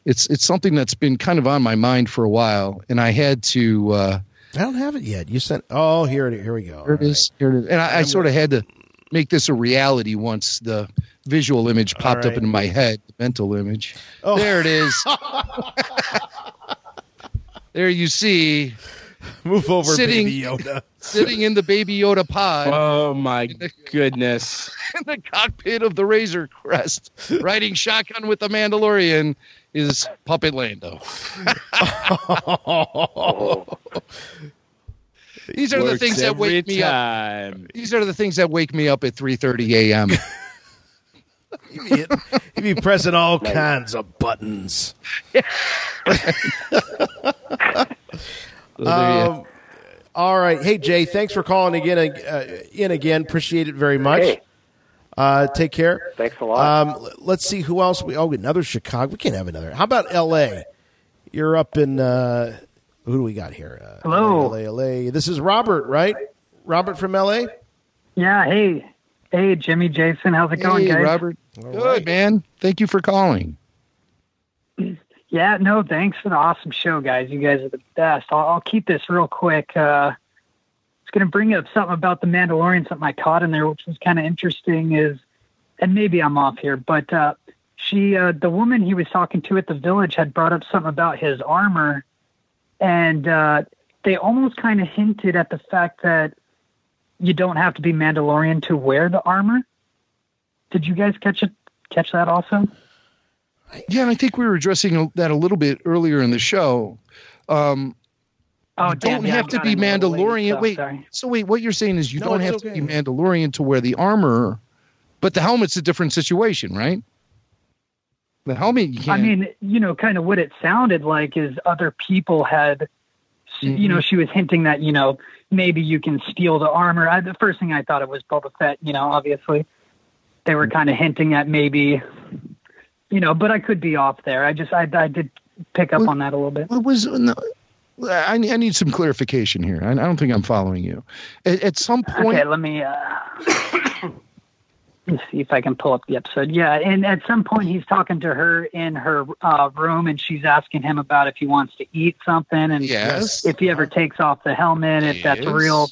It's it's something that's been kind of on my mind for a while, and I had to. Uh, I don't have it yet. You sent. Oh, here it. Here we go. here it is. Here it is. And I, I sort of had to make this a reality once the visual image popped up right. in my head, the mental image. Oh. There it is. there you see. Move over, sitting, Baby Yoda. sitting in the Baby Yoda pod. Oh my goodness! in the cockpit of the Razor Crest, riding shotgun with the Mandalorian, is Puppet Lando. These are the things that every wake me time. up. These are the things that wake me up at 3:30 a.m. You'd be pressing all kinds of buttons. Um, all right. Hey, Jay, thanks for calling again. Uh, in again. Appreciate it very much. Hey. Uh, take care. Thanks a lot. Um, let's see who else we. Oh, another Chicago. We can't have another. How about L.A.? You're up in. Uh, who do we got here? Uh, Hello. LA, LA. This is Robert, right? Robert from L.A. Yeah, hey. Hey, Jimmy, Jason, how's it going, hey, guys? Robert. Good man. Thank you for calling. Yeah, no, thanks for the awesome show, guys. You guys are the best. I'll, I'll keep this real quick. Uh, I was going to bring up something about the Mandalorian, something I caught in there, which was kind of interesting. Is, and maybe I'm off here, but uh, she, uh, the woman he was talking to at the village, had brought up something about his armor, and uh, they almost kind of hinted at the fact that you don't have to be Mandalorian to wear the armor. Did you guys catch it? Catch that also? Yeah, and I think we were addressing that a little bit earlier in the show. Um, Oh, you damn, don't yeah, have I'm to be in the late Mandalorian. stuff, Wait, sorry. so wait, what you're saying is you No, don't it's have to be Mandalorian to wear the armor, but the helmet's a different situation, right? The helmet, you I can't. mean, you know, kind of what it sounded like is other people had, you Mm-hmm. know, she was hinting that, you know, maybe you can steal the armor. I, the first thing I thought it was Boba Fett, you know, obviously. They were kind of hinting at maybe, you know, but I could be off there. I just, I, I did pick up on that a little bit. What was no, I, need- I need some clarification here. I, I don't think I'm following you. At, at some point, Okay, let me uh, let me see if I can pull up the episode. Yeah, and at some point he's talking to her in her uh, room, and she's asking him about if he wants to eat something, and Yes. if he ever takes off the helmet, if that's Yes. real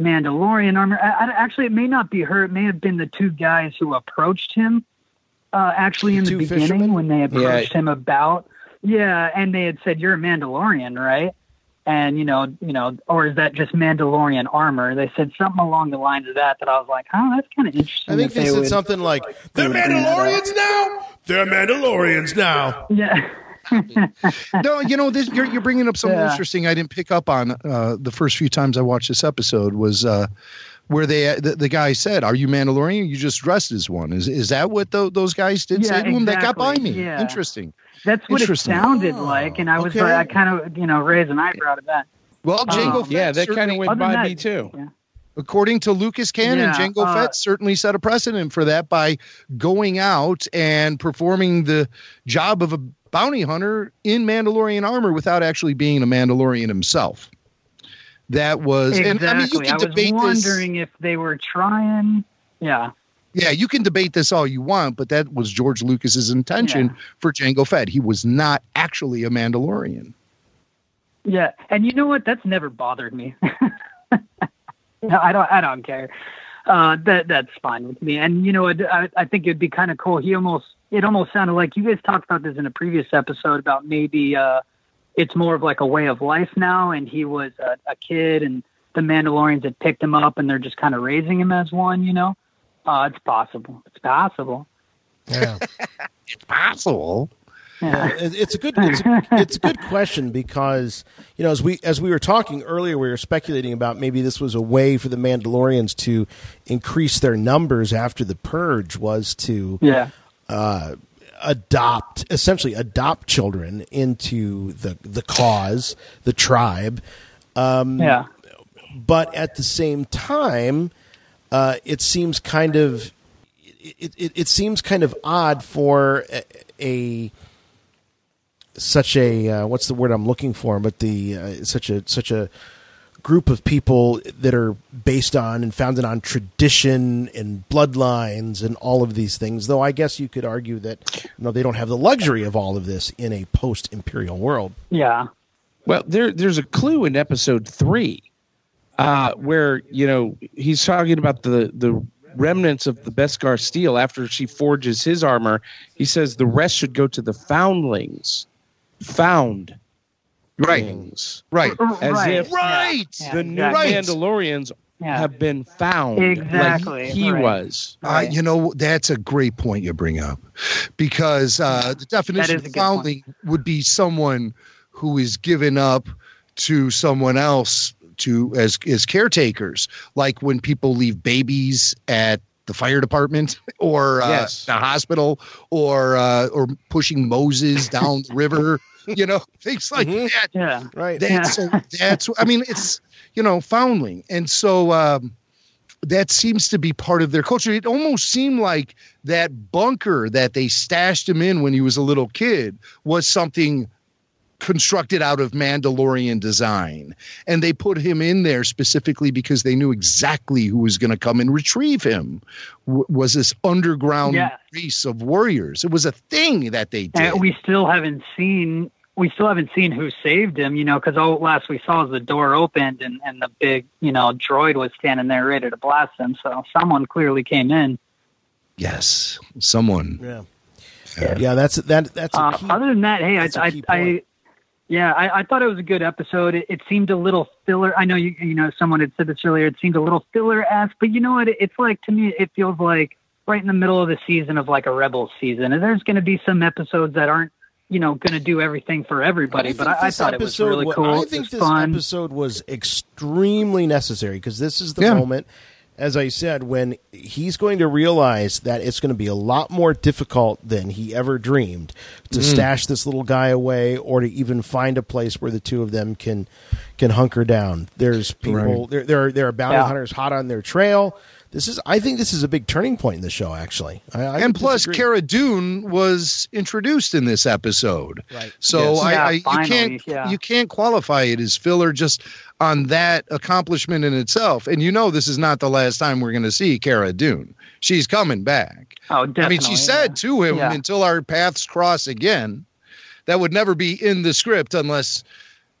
Mandalorian armor. I, I, actually, it may not be her. It may have been the two guys who approached him. Uh, actually, in the Two beginning, fishermen? when they approached Yeah. him about, yeah, and they had said, "You're a Mandalorian, right?" and you know, you know, or is that just Mandalorian armor? They said something along the lines of that. That I was like, oh, that's kind of interesting. I think that they said would- something like, "They're Mandalorians now. They're Mandalorians now." Yeah. no, you know, this, you're, you're bringing up something Yeah. interesting I didn't pick up on uh, the first few times I watched this episode was uh, where they the, the guy said, "Are you Mandalorian? You just dressed as one." Is is that what tho- those guys did Yeah, say to him? That got by me. Yeah. Interesting. That's what it Interesting. sounded like, and I was, okay. I kind of, you know, raised an eyebrow to that. Well, Jango Oh. Yeah, that kind of went Other by than me too. Yeah. according to Lucas canon, Yeah, Jango uh, Fett certainly set a precedent for that by going out and performing the job of a bounty hunter in Mandalorian armor without actually being a Mandalorian himself. That was, Exactly. and I mean, you I can was debate this. wondering if they were trying. Yeah. Yeah, you can debate this all you want, but that was George Lucas's intention Yeah. for Jango Fett. He was not actually a Mandalorian. Yeah, and you know what? That's never bothered me. no, I don't. I don't care. Uh, that that's fine with me. And you know, what? I, I think it'd be kind of cool. He almost. It almost sounded like you guys talked about this in a previous episode about maybe uh, it's more of like a way of life now, and he was a, a kid, and the Mandalorians had picked him up, and they're just kind of raising him as one. You know, uh, it's possible. It's possible. Yeah. it's possible. Yeah. It- It's a good it's a, it's a good question because you know as we as we were talking earlier we were speculating about maybe this was a way for the Mandalorians to increase their numbers after the purge was to Yeah. uh, adopt essentially adopt children into the the cause the tribe um, Yeah. but at the same time uh, it seems kind of it, it, it seems kind of odd for a, a such a uh, what's the word I'm looking for? But the uh, such a such a group of people that are based on and founded on tradition and bloodlines and all of these things. Though I guess you could argue that you know they don't have the luxury of all of this in a post imperial world. Yeah. Well, there there's a clue in episode three, uh, where you know he's talking about the the remnants of the Beskar steel after she forges his armor. He says the rest should go to the foundlings, found right, right, as Right. if Right. the new Right. Mandalorians Yeah. have been found Exactly, like he right. was. Uh, you know, that's a great point you bring up because uh, the definition of good point. foundling would be someone who is given up to someone else to as as caretakers, like when people leave babies at the fire department or uh, Yes. the hospital or uh, or pushing Moses down the river, you know, things like that. Yeah. Right. That's so that's I mean it's you know foundling, and so um, that seems to be part of their culture. It almost seemed like that bunker that they stashed him in when he was a little kid was something constructed out of Mandalorian design, and they put him in there specifically because they knew exactly who was going to come and retrieve him. W- was this underground Yeah. race of warriors? It was a thing that they did. And we still haven't seen we still haven't seen who saved him, you know, because all last we saw is the door opened and, and the big, you know, droid was standing there ready to blast him. So someone clearly came in. yes, someone. Yeah. Yeah, that's that. That's a Uh, key. other than that, hey, I, that's a I, key I, yeah, I, I thought it was a good episode. It, it seemed a little filler. I know you, you know, someone had said this earlier. It seemed a little filler esque, but you know what? It, it's like to me, it feels like right in the middle of the season of like a Rebels season, and there's going to be some episodes that aren't, you know, going to do everything for everybody. but I, I thought it was really wa- cool. I think this fun. episode was extremely necessary because this is the Yeah. moment, as I said, when he's going to realize that it's going to be a lot more difficult than he ever dreamed to Mm. stash this little guy away or to even find a place where the two of them can can hunker down. There's people Right. there there are, there are bounty Yeah. hunters hot on their trail. This is I think this is a big turning point in the show actually. I, I and plus, disagree. Cara Dune was introduced in this episode, Right. so Yes. I, Yeah, I you can't yeah. you can't qualify it as filler just on that accomplishment in itself. And you know, this is not the last time we're going to see Cara Dune. She's coming back. Oh, definitely. I mean, she said to him, Yeah. "Until our paths cross again." That would never be in the script unless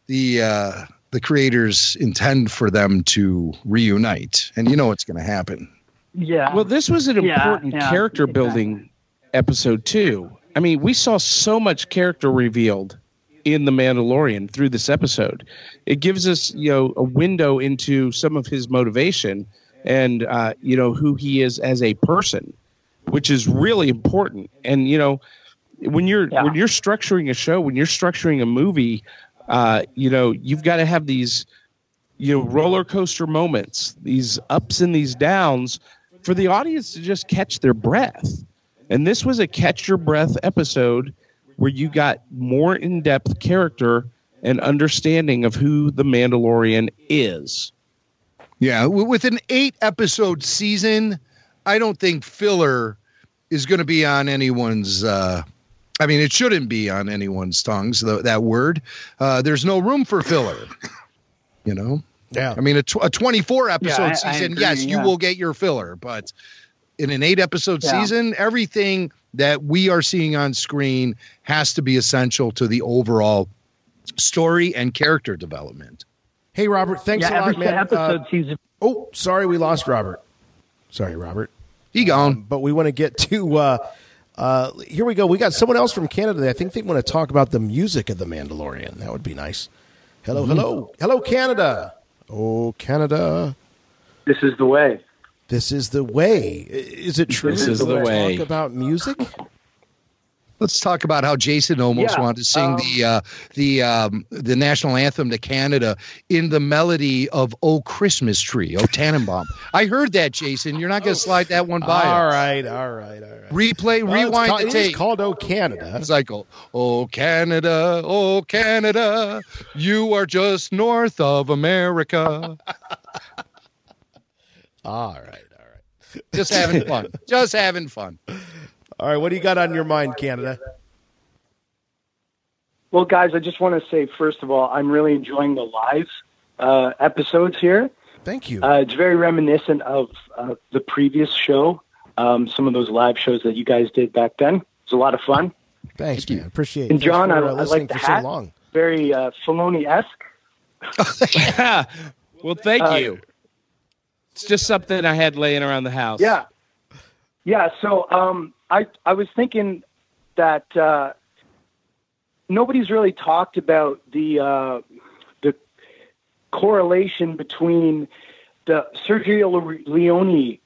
the uh, the creators intend for them to reunite, and you know what's going to happen. yeah. Well, this was an Yeah, important yeah, character exactly. building episode too. I mean, we saw so much character revealed in the Mandalorian through this episode. It gives us, you know, a window into some of his motivation and uh, you know who he is as a person, which is really important. And you know, when you're Yeah. when you're structuring a show, when you're structuring a movie, uh, you know, you've got to have these you know roller coaster moments these ups and these downs for the audience to just catch their breath and this was a catch your breath episode where you got more in-depth character and understanding of who the mandalorian is Yeah, with an eight episode season, I don't think filler is going to be on anyone's. Uh, I mean, it shouldn't be on anyone's tongues. The, that word. Uh, there's no room for filler. You know. Yeah. I mean, a, tw- a 24 episode I- I season, agree, yes, you will get your filler, but in an eight episode Yeah. season, everything that we are seeing on screen has to be essential to the overall story and character development. Hey Robert, thanks yeah, a lot, man. episode Uh, seems oh, sorry, we lost Robert. Sorry, Robert. He gone. but we want to get to uh, Uh, here we go. We got someone else from Canada. I think they want to talk about the music of the Mandalorian. That would be nice. Hello, Mm-hmm. hello, hello, Canada. Oh, Canada. This is the way. This is the way. Is it true? This is the way. Talk about music. Let's talk about how Jason almost Yeah, wanted to sing um, the uh, the um, the national anthem to Canada in the melody of "Oh Christmas Tree," "Oh Tannenbaum." I heard that, Jason. You're not going to slide that one by. All right, all right, all right. Replay, Well, it's rewind called- the tape. called "Oh Canada." Cycle. Oh Canada, oh Canada, you are just north of America. All right, all right. Just having fun. Just having fun. All right, what do you got on your mind, Canada? Well, guys, I just want to say first of all, I'm really enjoying the live uh, episodes here. Thank you. Uh, it's very reminiscent of uh, the previous show. Um, some of those live shows that you guys did back then. It's a lot of fun. Thanks, man. Appreciate it. And John, Thanks I, for, uh, I listening like the for hat. so long. Very uh, Filoni esque. well, thank Uh, you. It's just something I had laying around the house. Yeah, yeah. So um, I I was thinking that uh, nobody's really talked about the uh, the correlation between the Sergio Leone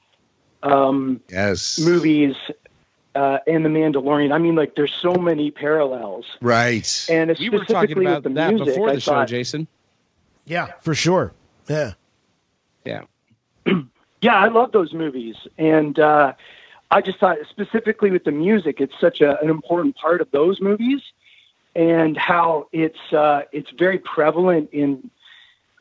um, yes movies uh, and the Mandalorian. I mean, like there's so many parallels. Right. And we were talking specifically about with the that music, before I the show, thought- Jason. Yeah, for sure. Yeah. Yeah. Yeah, I love those movies, and uh, I just thought specifically with the music, it's such a, an important part of those movies, and how it's uh, it's very prevalent in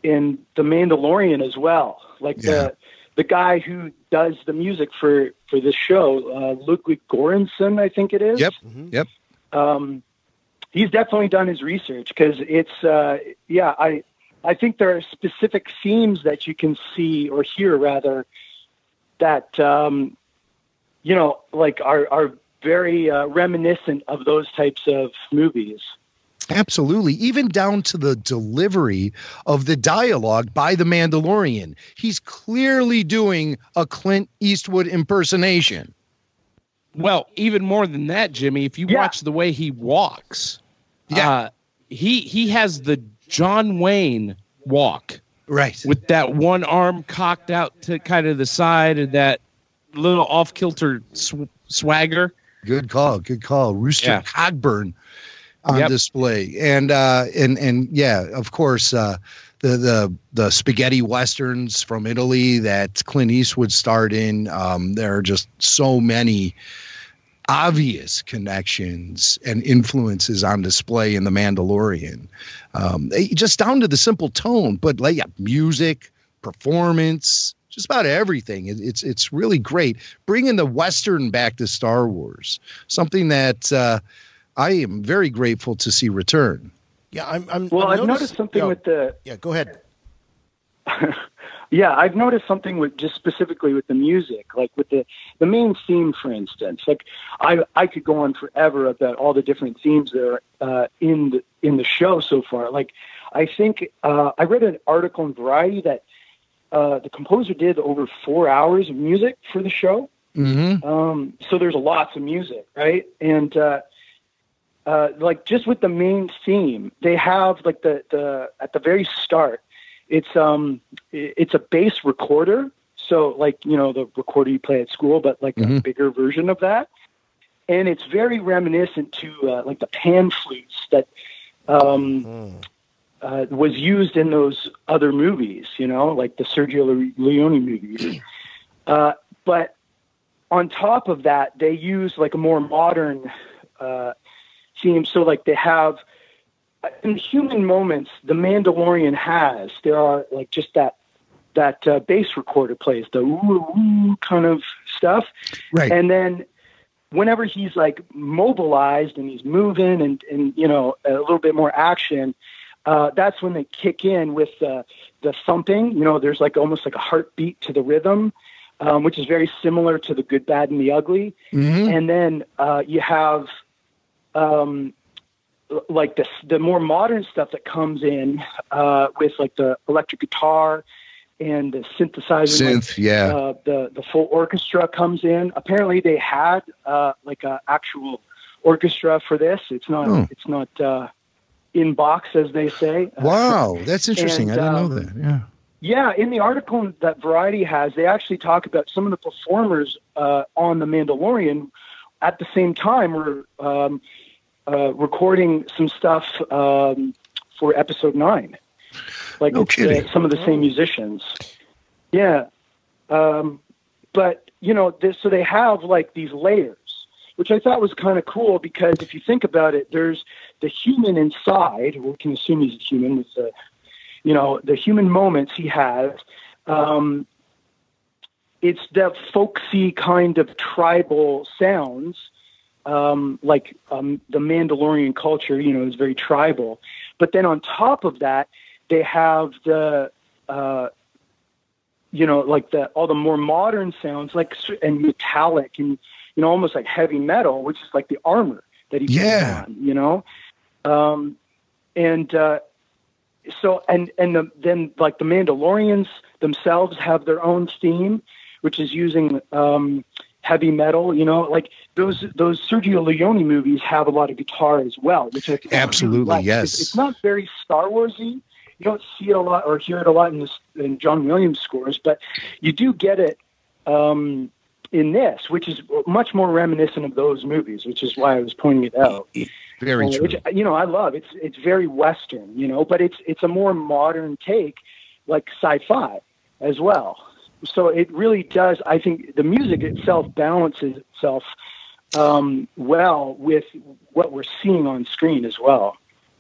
in the Mandalorian as well. Like the the guy who does the music for for this show, uh, Ludwig Göransson, I think it is. Yep. Yep. Um, he's definitely done his research because it's uh, yeah I I think there are specific themes that you can see or hear rather that um, you know like are are very uh, reminiscent of those types of movies. Absolutely. Even down to the delivery of the dialogue by the Mandalorian. He's clearly doing a Clint Eastwood impersonation. Well, even more than that, Jimmy, if you watch the way he walks, uh, he he has the John Wayne walk. Right. With that one arm cocked out to kind of the side and that little off kilter sw- swagger. Good call. Good call. Rooster Yeah. Cogburn on Yep. display. And uh and and yeah, of course, uh the the the spaghetti westerns from Italy that Clint Eastwood starred in. Um, there are just so many obvious connections and influences on display in The Mandalorian. Um, eh, just down to the simple tone, but like yeah, music, performance, just about everything. It, it's it's really great bringing the western back to Star Wars. Something that uh, I am very grateful to see return. Yeah, I'm. I'm Well, I've I've noticed something with the Yeah, go ahead. yeah, I've noticed something with just specifically with the music, like with the the main theme, for instance. Like I I could go on forever about all the different themes that are uh, in the in the show so far. Like I think uh, I read an article in Variety that uh, the composer did over four hours of music for the show. Mm-hmm. Um, so there's lots of music, right? And uh, uh, like just with the main theme, they have like the the at the very start, it's um it's a bass recorder. So like you know the recorder you play at school, but like a Mhm. bigger version of that. And it's very reminiscent to uh, like the pan flutes that um, uh, was used in those other movies, you know, like the Sergio Leone movies. Uh, but on top of that, they use like a more modern uh, theme. So like they have in human moments, the Mandalorian has there are like just that that uh, bass recorder plays the ooh, ooh kind of stuff, right? And then whenever he's like mobilized and he's moving and and you know a little bit more action. Uh, that's when they kick in with the the thumping. You know, there's like almost like a heartbeat to the rhythm, um, which is very similar to the good, bad, and the ugly. Mm-hmm. And then uh, you have um, like the the more modern stuff that comes in uh, with like the electric guitar and the synthesizer. Synth, yeah. Uh, the the full orchestra comes in. Apparently, they had uh, like a actual orchestra for this. It's not. Oh. It's not uh, in box, as they say. Wow, that's interesting. And, I didn't um, know that. Yeah. Yeah, in the article that Variety has, they actually talk about some of the performers uh, on The Mandalorian at the same time were um, uh, recording some stuff um, for Episode Nine. Like No it's, uh, some of the same musicians. Yeah, um, but you know, this, so they have like these layers, which I thought was kind of cool because if you think about it, there's the human inside. We can assume he's a human with the you know, the human moments he has. Um, it's the folksy kind of tribal sounds, um, like um, the Mandalorian culture, you know, is very tribal. But then on top of that, they have the, uh, you know, like the all the more modern sounds, like and metallic and you know, almost like heavy metal, which is like the armor that he puts Yeah. on, you know, um, and uh, so and and the, then like the Mandalorians themselves have their own theme, which is using um, heavy metal. You know, like those those Sergio Leone movies have a lot of guitar as well, which I think I really Absolutely, like. yes. It's, it's not very Star Warsy. You don't see it a lot or hear it a lot in, this, in John Williams scores, but you do get it um, in this, which is much more reminiscent of those movies, which is why I was pointing it out. Very Uh, true. Which you know I love. It's it's very Western, you know, but it's it's a more modern take, like sci-fi as well. So it really does. I think the music itself balances itself um, well with what we're seeing on screen as well.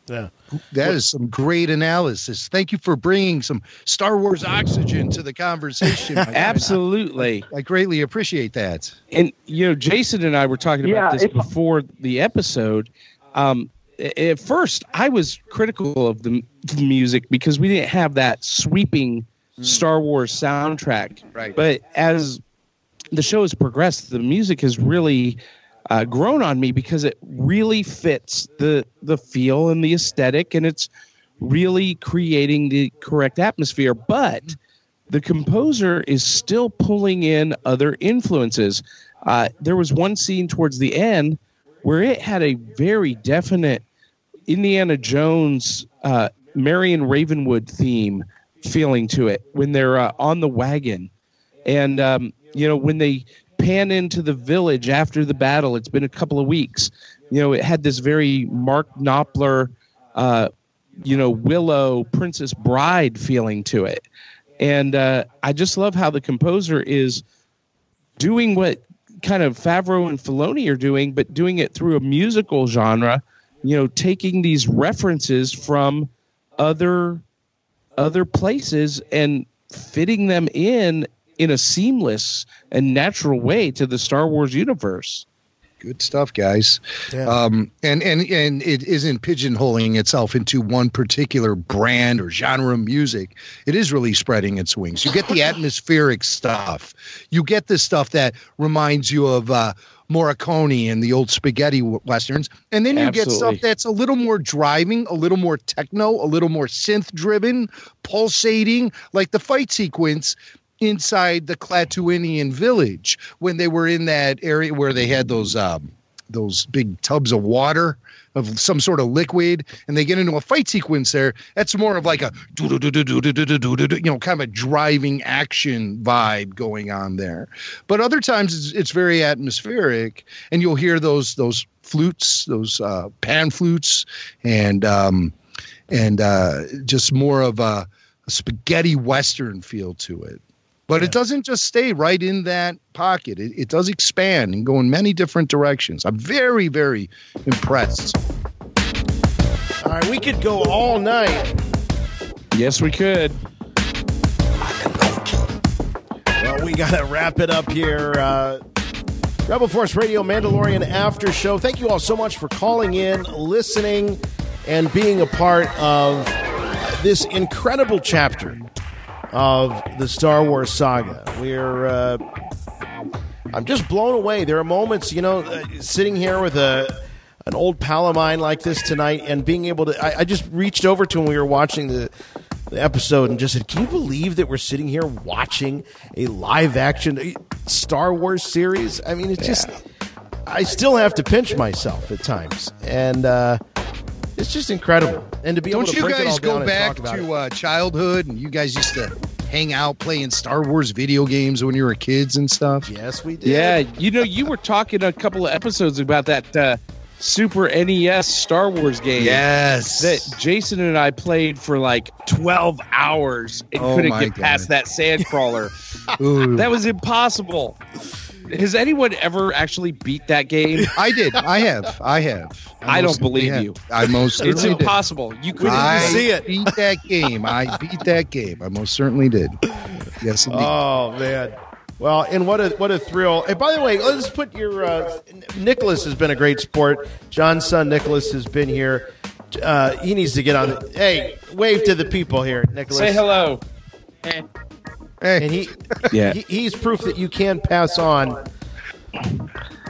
Yeah. That is some great analysis. Thank you for bringing some Star Wars oxygen to the conversation. Absolutely. I greatly appreciate that. And you know, Jason and I were talking Yeah, about this before the episode. Um, at first, I was critical of the, the music because we didn't have that sweeping Star Wars soundtrack. Right. But as the show has progressed, the music has really uh, grown on me because it really fits the the feel and the aesthetic, and it's really creating the correct atmosphere. But the composer is still pulling in other influences. Uh, there was one scene towards the end where it had a very definite Indiana Jones, uh, Marion Ravenwood theme feeling to it when they're uh, on the wagon. And, um, you know, when they pan into the village after the battle, it's been a couple of weeks, you know, it had this very Mark Knopfler, uh, you know, Willow, Princess Bride feeling to it. And uh, I just love how the composer is doing what kind of Favreau and Filoni are doing, but doing it through a musical genre. You know, taking these references from other other places and fitting them in in a seamless and natural way to the Star Wars universe. Good stuff, guys. Um, and and and it isn't pigeonholing itself into one particular brand or genre of music. It is really spreading its wings. You get the atmospheric stuff. You get the stuff that reminds you of uh, Morricone and the old spaghetti w- westerns, and then you get stuff that's a little more driving, a little more techno, a little more synth driven, pulsating, like the fight sequence inside the Klatooinian village when they were in that area where they had those um, those big tubs of water of some sort of liquid and they get into a fight sequence there. That's more of like a do-do-do-do-do-do-do-do-do, you know kind of a driving action vibe going on there. But other times it's, it's very atmospheric and you'll hear those those flutes those uh, pan flutes and um, and uh, just more of a, a spaghetti western feel to it but it doesn't just stay right in that pocket. It, it does expand and go in many different directions. I'm very, very impressed. All right, we could go all night. Yes, we could. Well, we got to wrap it up here. Uh, Rebel Force Radio Mandalorian After Show. Thank you all so much for calling in, listening, and being a part of this incredible chapter of the Star Wars saga. We're. Uh, I'm just blown away. There are moments, you know, uh, sitting here with a an old pal of mine like this tonight, and being able to. I, I just reached over to him. We were watching the the episode and just said, "Can you believe that we're sitting here watching a live action Star Wars series?" I mean, it's just I still have to pinch myself at times, and uh, it's just incredible. And to be Don't able to you break it guys all go down back and talk about to it. uh, childhood and you guys used to hang out playing Star Wars video games when you were kids and stuff? Yes, we did. Yeah, you know, you were talking a couple of episodes about that uh, Super NES Star Wars game. Yes. that Jason and I played for like twelve hours and Oh couldn't my get past that sand crawler. That was impossible. Has anyone ever actually beat that game? I did. I have. I have. I don't believe certainly you. I most It's certainly did. It's impossible. You couldn't I see it. beat that game. I beat that game. I most certainly did. Yes, indeed. Oh man. Well, and what a what a thrill! And by the way, let's put your uh, Nicholas has been a great sport. John's son Nicholas has been here. Uh, he needs to get on. Hey, wave to the people here, Nicholas. Say hello. And he, Yeah. he he's proof that you can pass on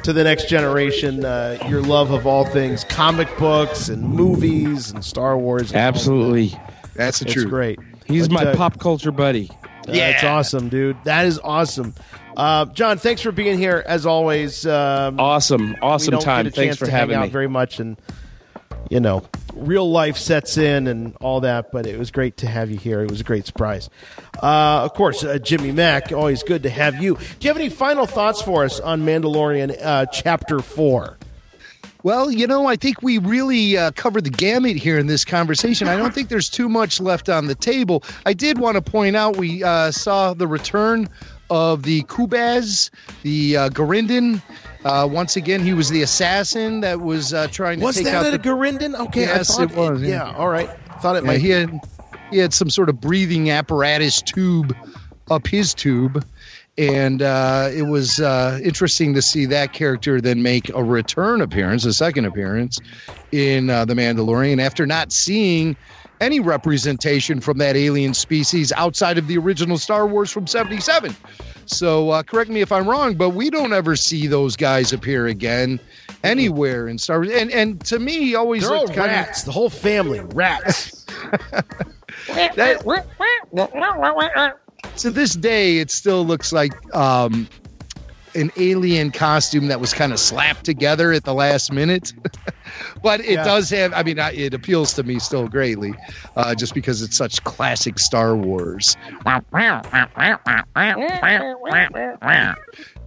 to the next generation uh, your love of all things comic books and movies and Star Wars. and all Absolutely. That's the It's truth. great. He's But, my uh, pop culture buddy. Yeah, That's awesome, dude. That is awesome. Uh, John, thanks for being here as always. Um, Awesome. we Awesome don't time. Get a Thanks for to having hang out me. very much, and you know, real life sets in and all that. But it was great to have you here. It was a great surprise. Uh, of course, uh, Jimmy Mack. Always good to have you. Do you have any final thoughts for us on Mandalorian uh, Chapter Four? Well, you know, I think we really uh, covered the gamut here in this conversation. I don't think there's too much left on the table. I did want to point out we uh, saw the return of the Kubaz, the uh, Garindan. Uh, once again, he was the assassin that was uh, trying to Was take that out a the Garindan? Okay, Yes, I thought it was, Yeah. yeah. all right. Thought it Yeah, might. he had he had some sort of breathing apparatus tube up his tube, and uh, it was uh, interesting to see that character then make a return appearance, a second appearance in uh, the Mandalorian after not seeing any representation from that alien species outside of the original Star Wars from '77. So uh, correct me if I'm wrong, but we don't ever see those guys appear again anywhere in Star Wars. And and to me, he always They're all looked kind rats. The whole family rats. to this day, it still looks like um, an alien costume that was kind of slapped together at the last minute. but it Yeah. does have, I mean, I- it appeals to me still greatly, uh, just because it's such classic Star Wars.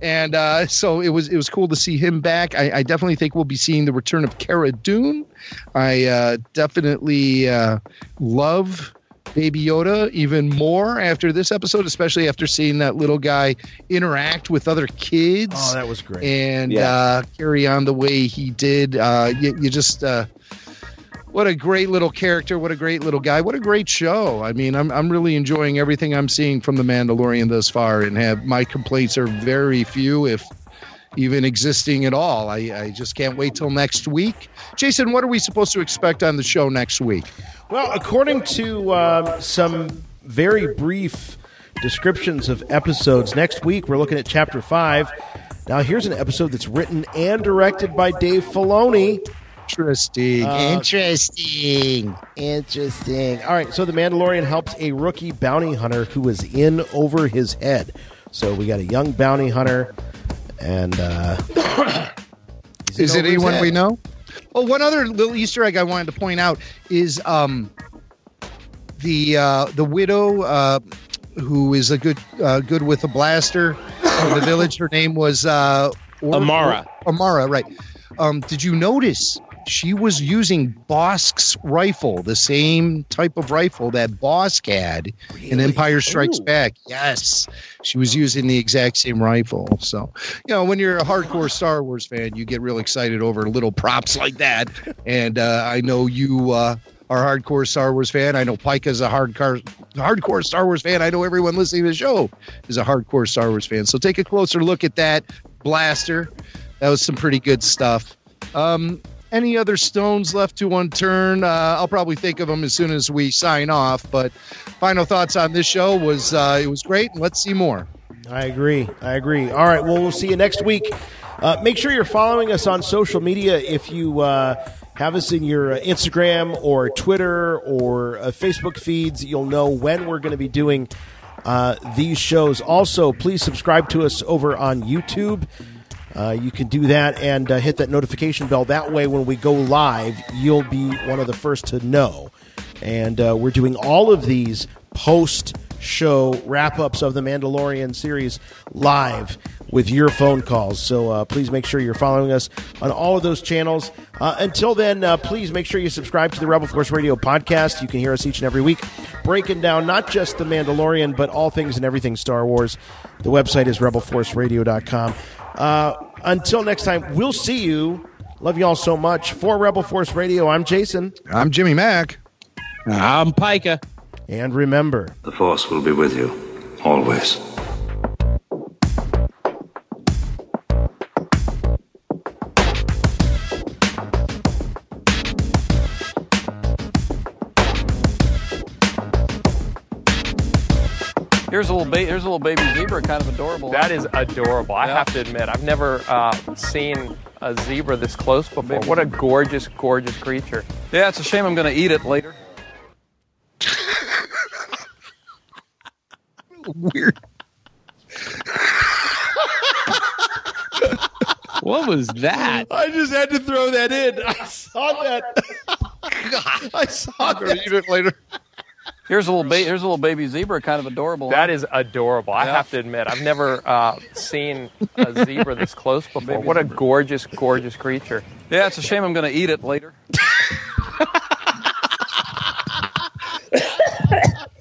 And uh, so it was it was cool to see him back. I, I definitely think we'll be seeing the return of Cara Dune. I uh, definitely uh, love Baby Yoda even more after this episode, especially after seeing that little guy interact with other kids Oh, that was great. and Yeah. uh, carry on the way he did. Uh, you, you just uh, what a great little character, what a great little guy, what a great show. I mean, I'm I'm really enjoying everything I'm seeing from the Mandalorian thus far, and have my complaints are very few, if even existing at all. I, I just can't wait till next week. Jason, what are we supposed to expect on the show next week? Well, according to um, some very brief descriptions of episodes, next week we're looking at chapter five. Now, here's an episode that's written and directed by Dave Filoni. Interesting. Uh, Interesting. Interesting. All right, so the Mandalorian helps a rookie bounty hunter who is in over his head. So we got a young bounty hunter, and uh, Is it anyone we know? Oh, one other little Easter egg I wanted to point out is um, the uh, the widow uh, who is a good uh, good with a blaster in the village. Her name was uh, Or- Amara. Or- Amara, right? Um, did you notice she was using Bossk's rifle, the same type of rifle that Bossk had in Empire Strikes Ooh. Back? Yes, she was using the exact same rifle. So, you know, when you're a hardcore Star Wars fan, you get real excited over little props like that. And uh, I know you uh, are a hardcore Star Wars fan. I know Pyka is a hardcore hardcore Star Wars fan. I know everyone listening to the show is a hardcore Star Wars fan. So take a closer look at that blaster. That was some pretty good stuff. Um, any other stones left to unturn? Uh, I'll probably think of them as soon as we sign off. But final thoughts on this show was uh, it was great, and let's see more. I agree. I agree. All right. Well, we'll see you next week. Uh, make sure you're following us on social media if you uh, have us in your uh, Instagram or Twitter or uh, Facebook feeds. You'll know when we're going to be doing uh, these shows. Also, please subscribe to us over on YouTube. Uh, you can do that and uh, hit that notification bell. That way, when we go live, you'll be one of the first to know. And uh, we're doing all of these post show wrap ups of the Mandalorian series live with your phone calls. So uh, please make sure you're following us on all of those channels. Uh, until then, uh, please make sure you subscribe to the Rebel Force Radio podcast. You can hear us each and every week breaking down not just the Mandalorian, but all things and everything Star Wars. The website is rebelforceradio.com. Uh, until next time, we'll see you. Love you all so much. For Rebel Force Radio, I'm Jason. I'm Jimmy Mack. I'm Pyka. And remember, The Force will be with you, always. Here's a little ba- here's a little baby zebra, kind of adorable. That is adorable. I Yeah. have to admit, I've never uh, seen a zebra this close before. What a gorgeous, gorgeous creature. Yeah, it's a shame I'm going to eat it later. Weird. What was that? I just had to throw that in. I saw that. I saw that. Eat it later. Here's a little ba- here's a little baby zebra, kind of adorable. That huh? is adorable. I have to admit, I've never uh, seen a zebra this close before. Baby what zebra. a gorgeous, gorgeous creature. Yeah, it's a shame I'm going to eat it later.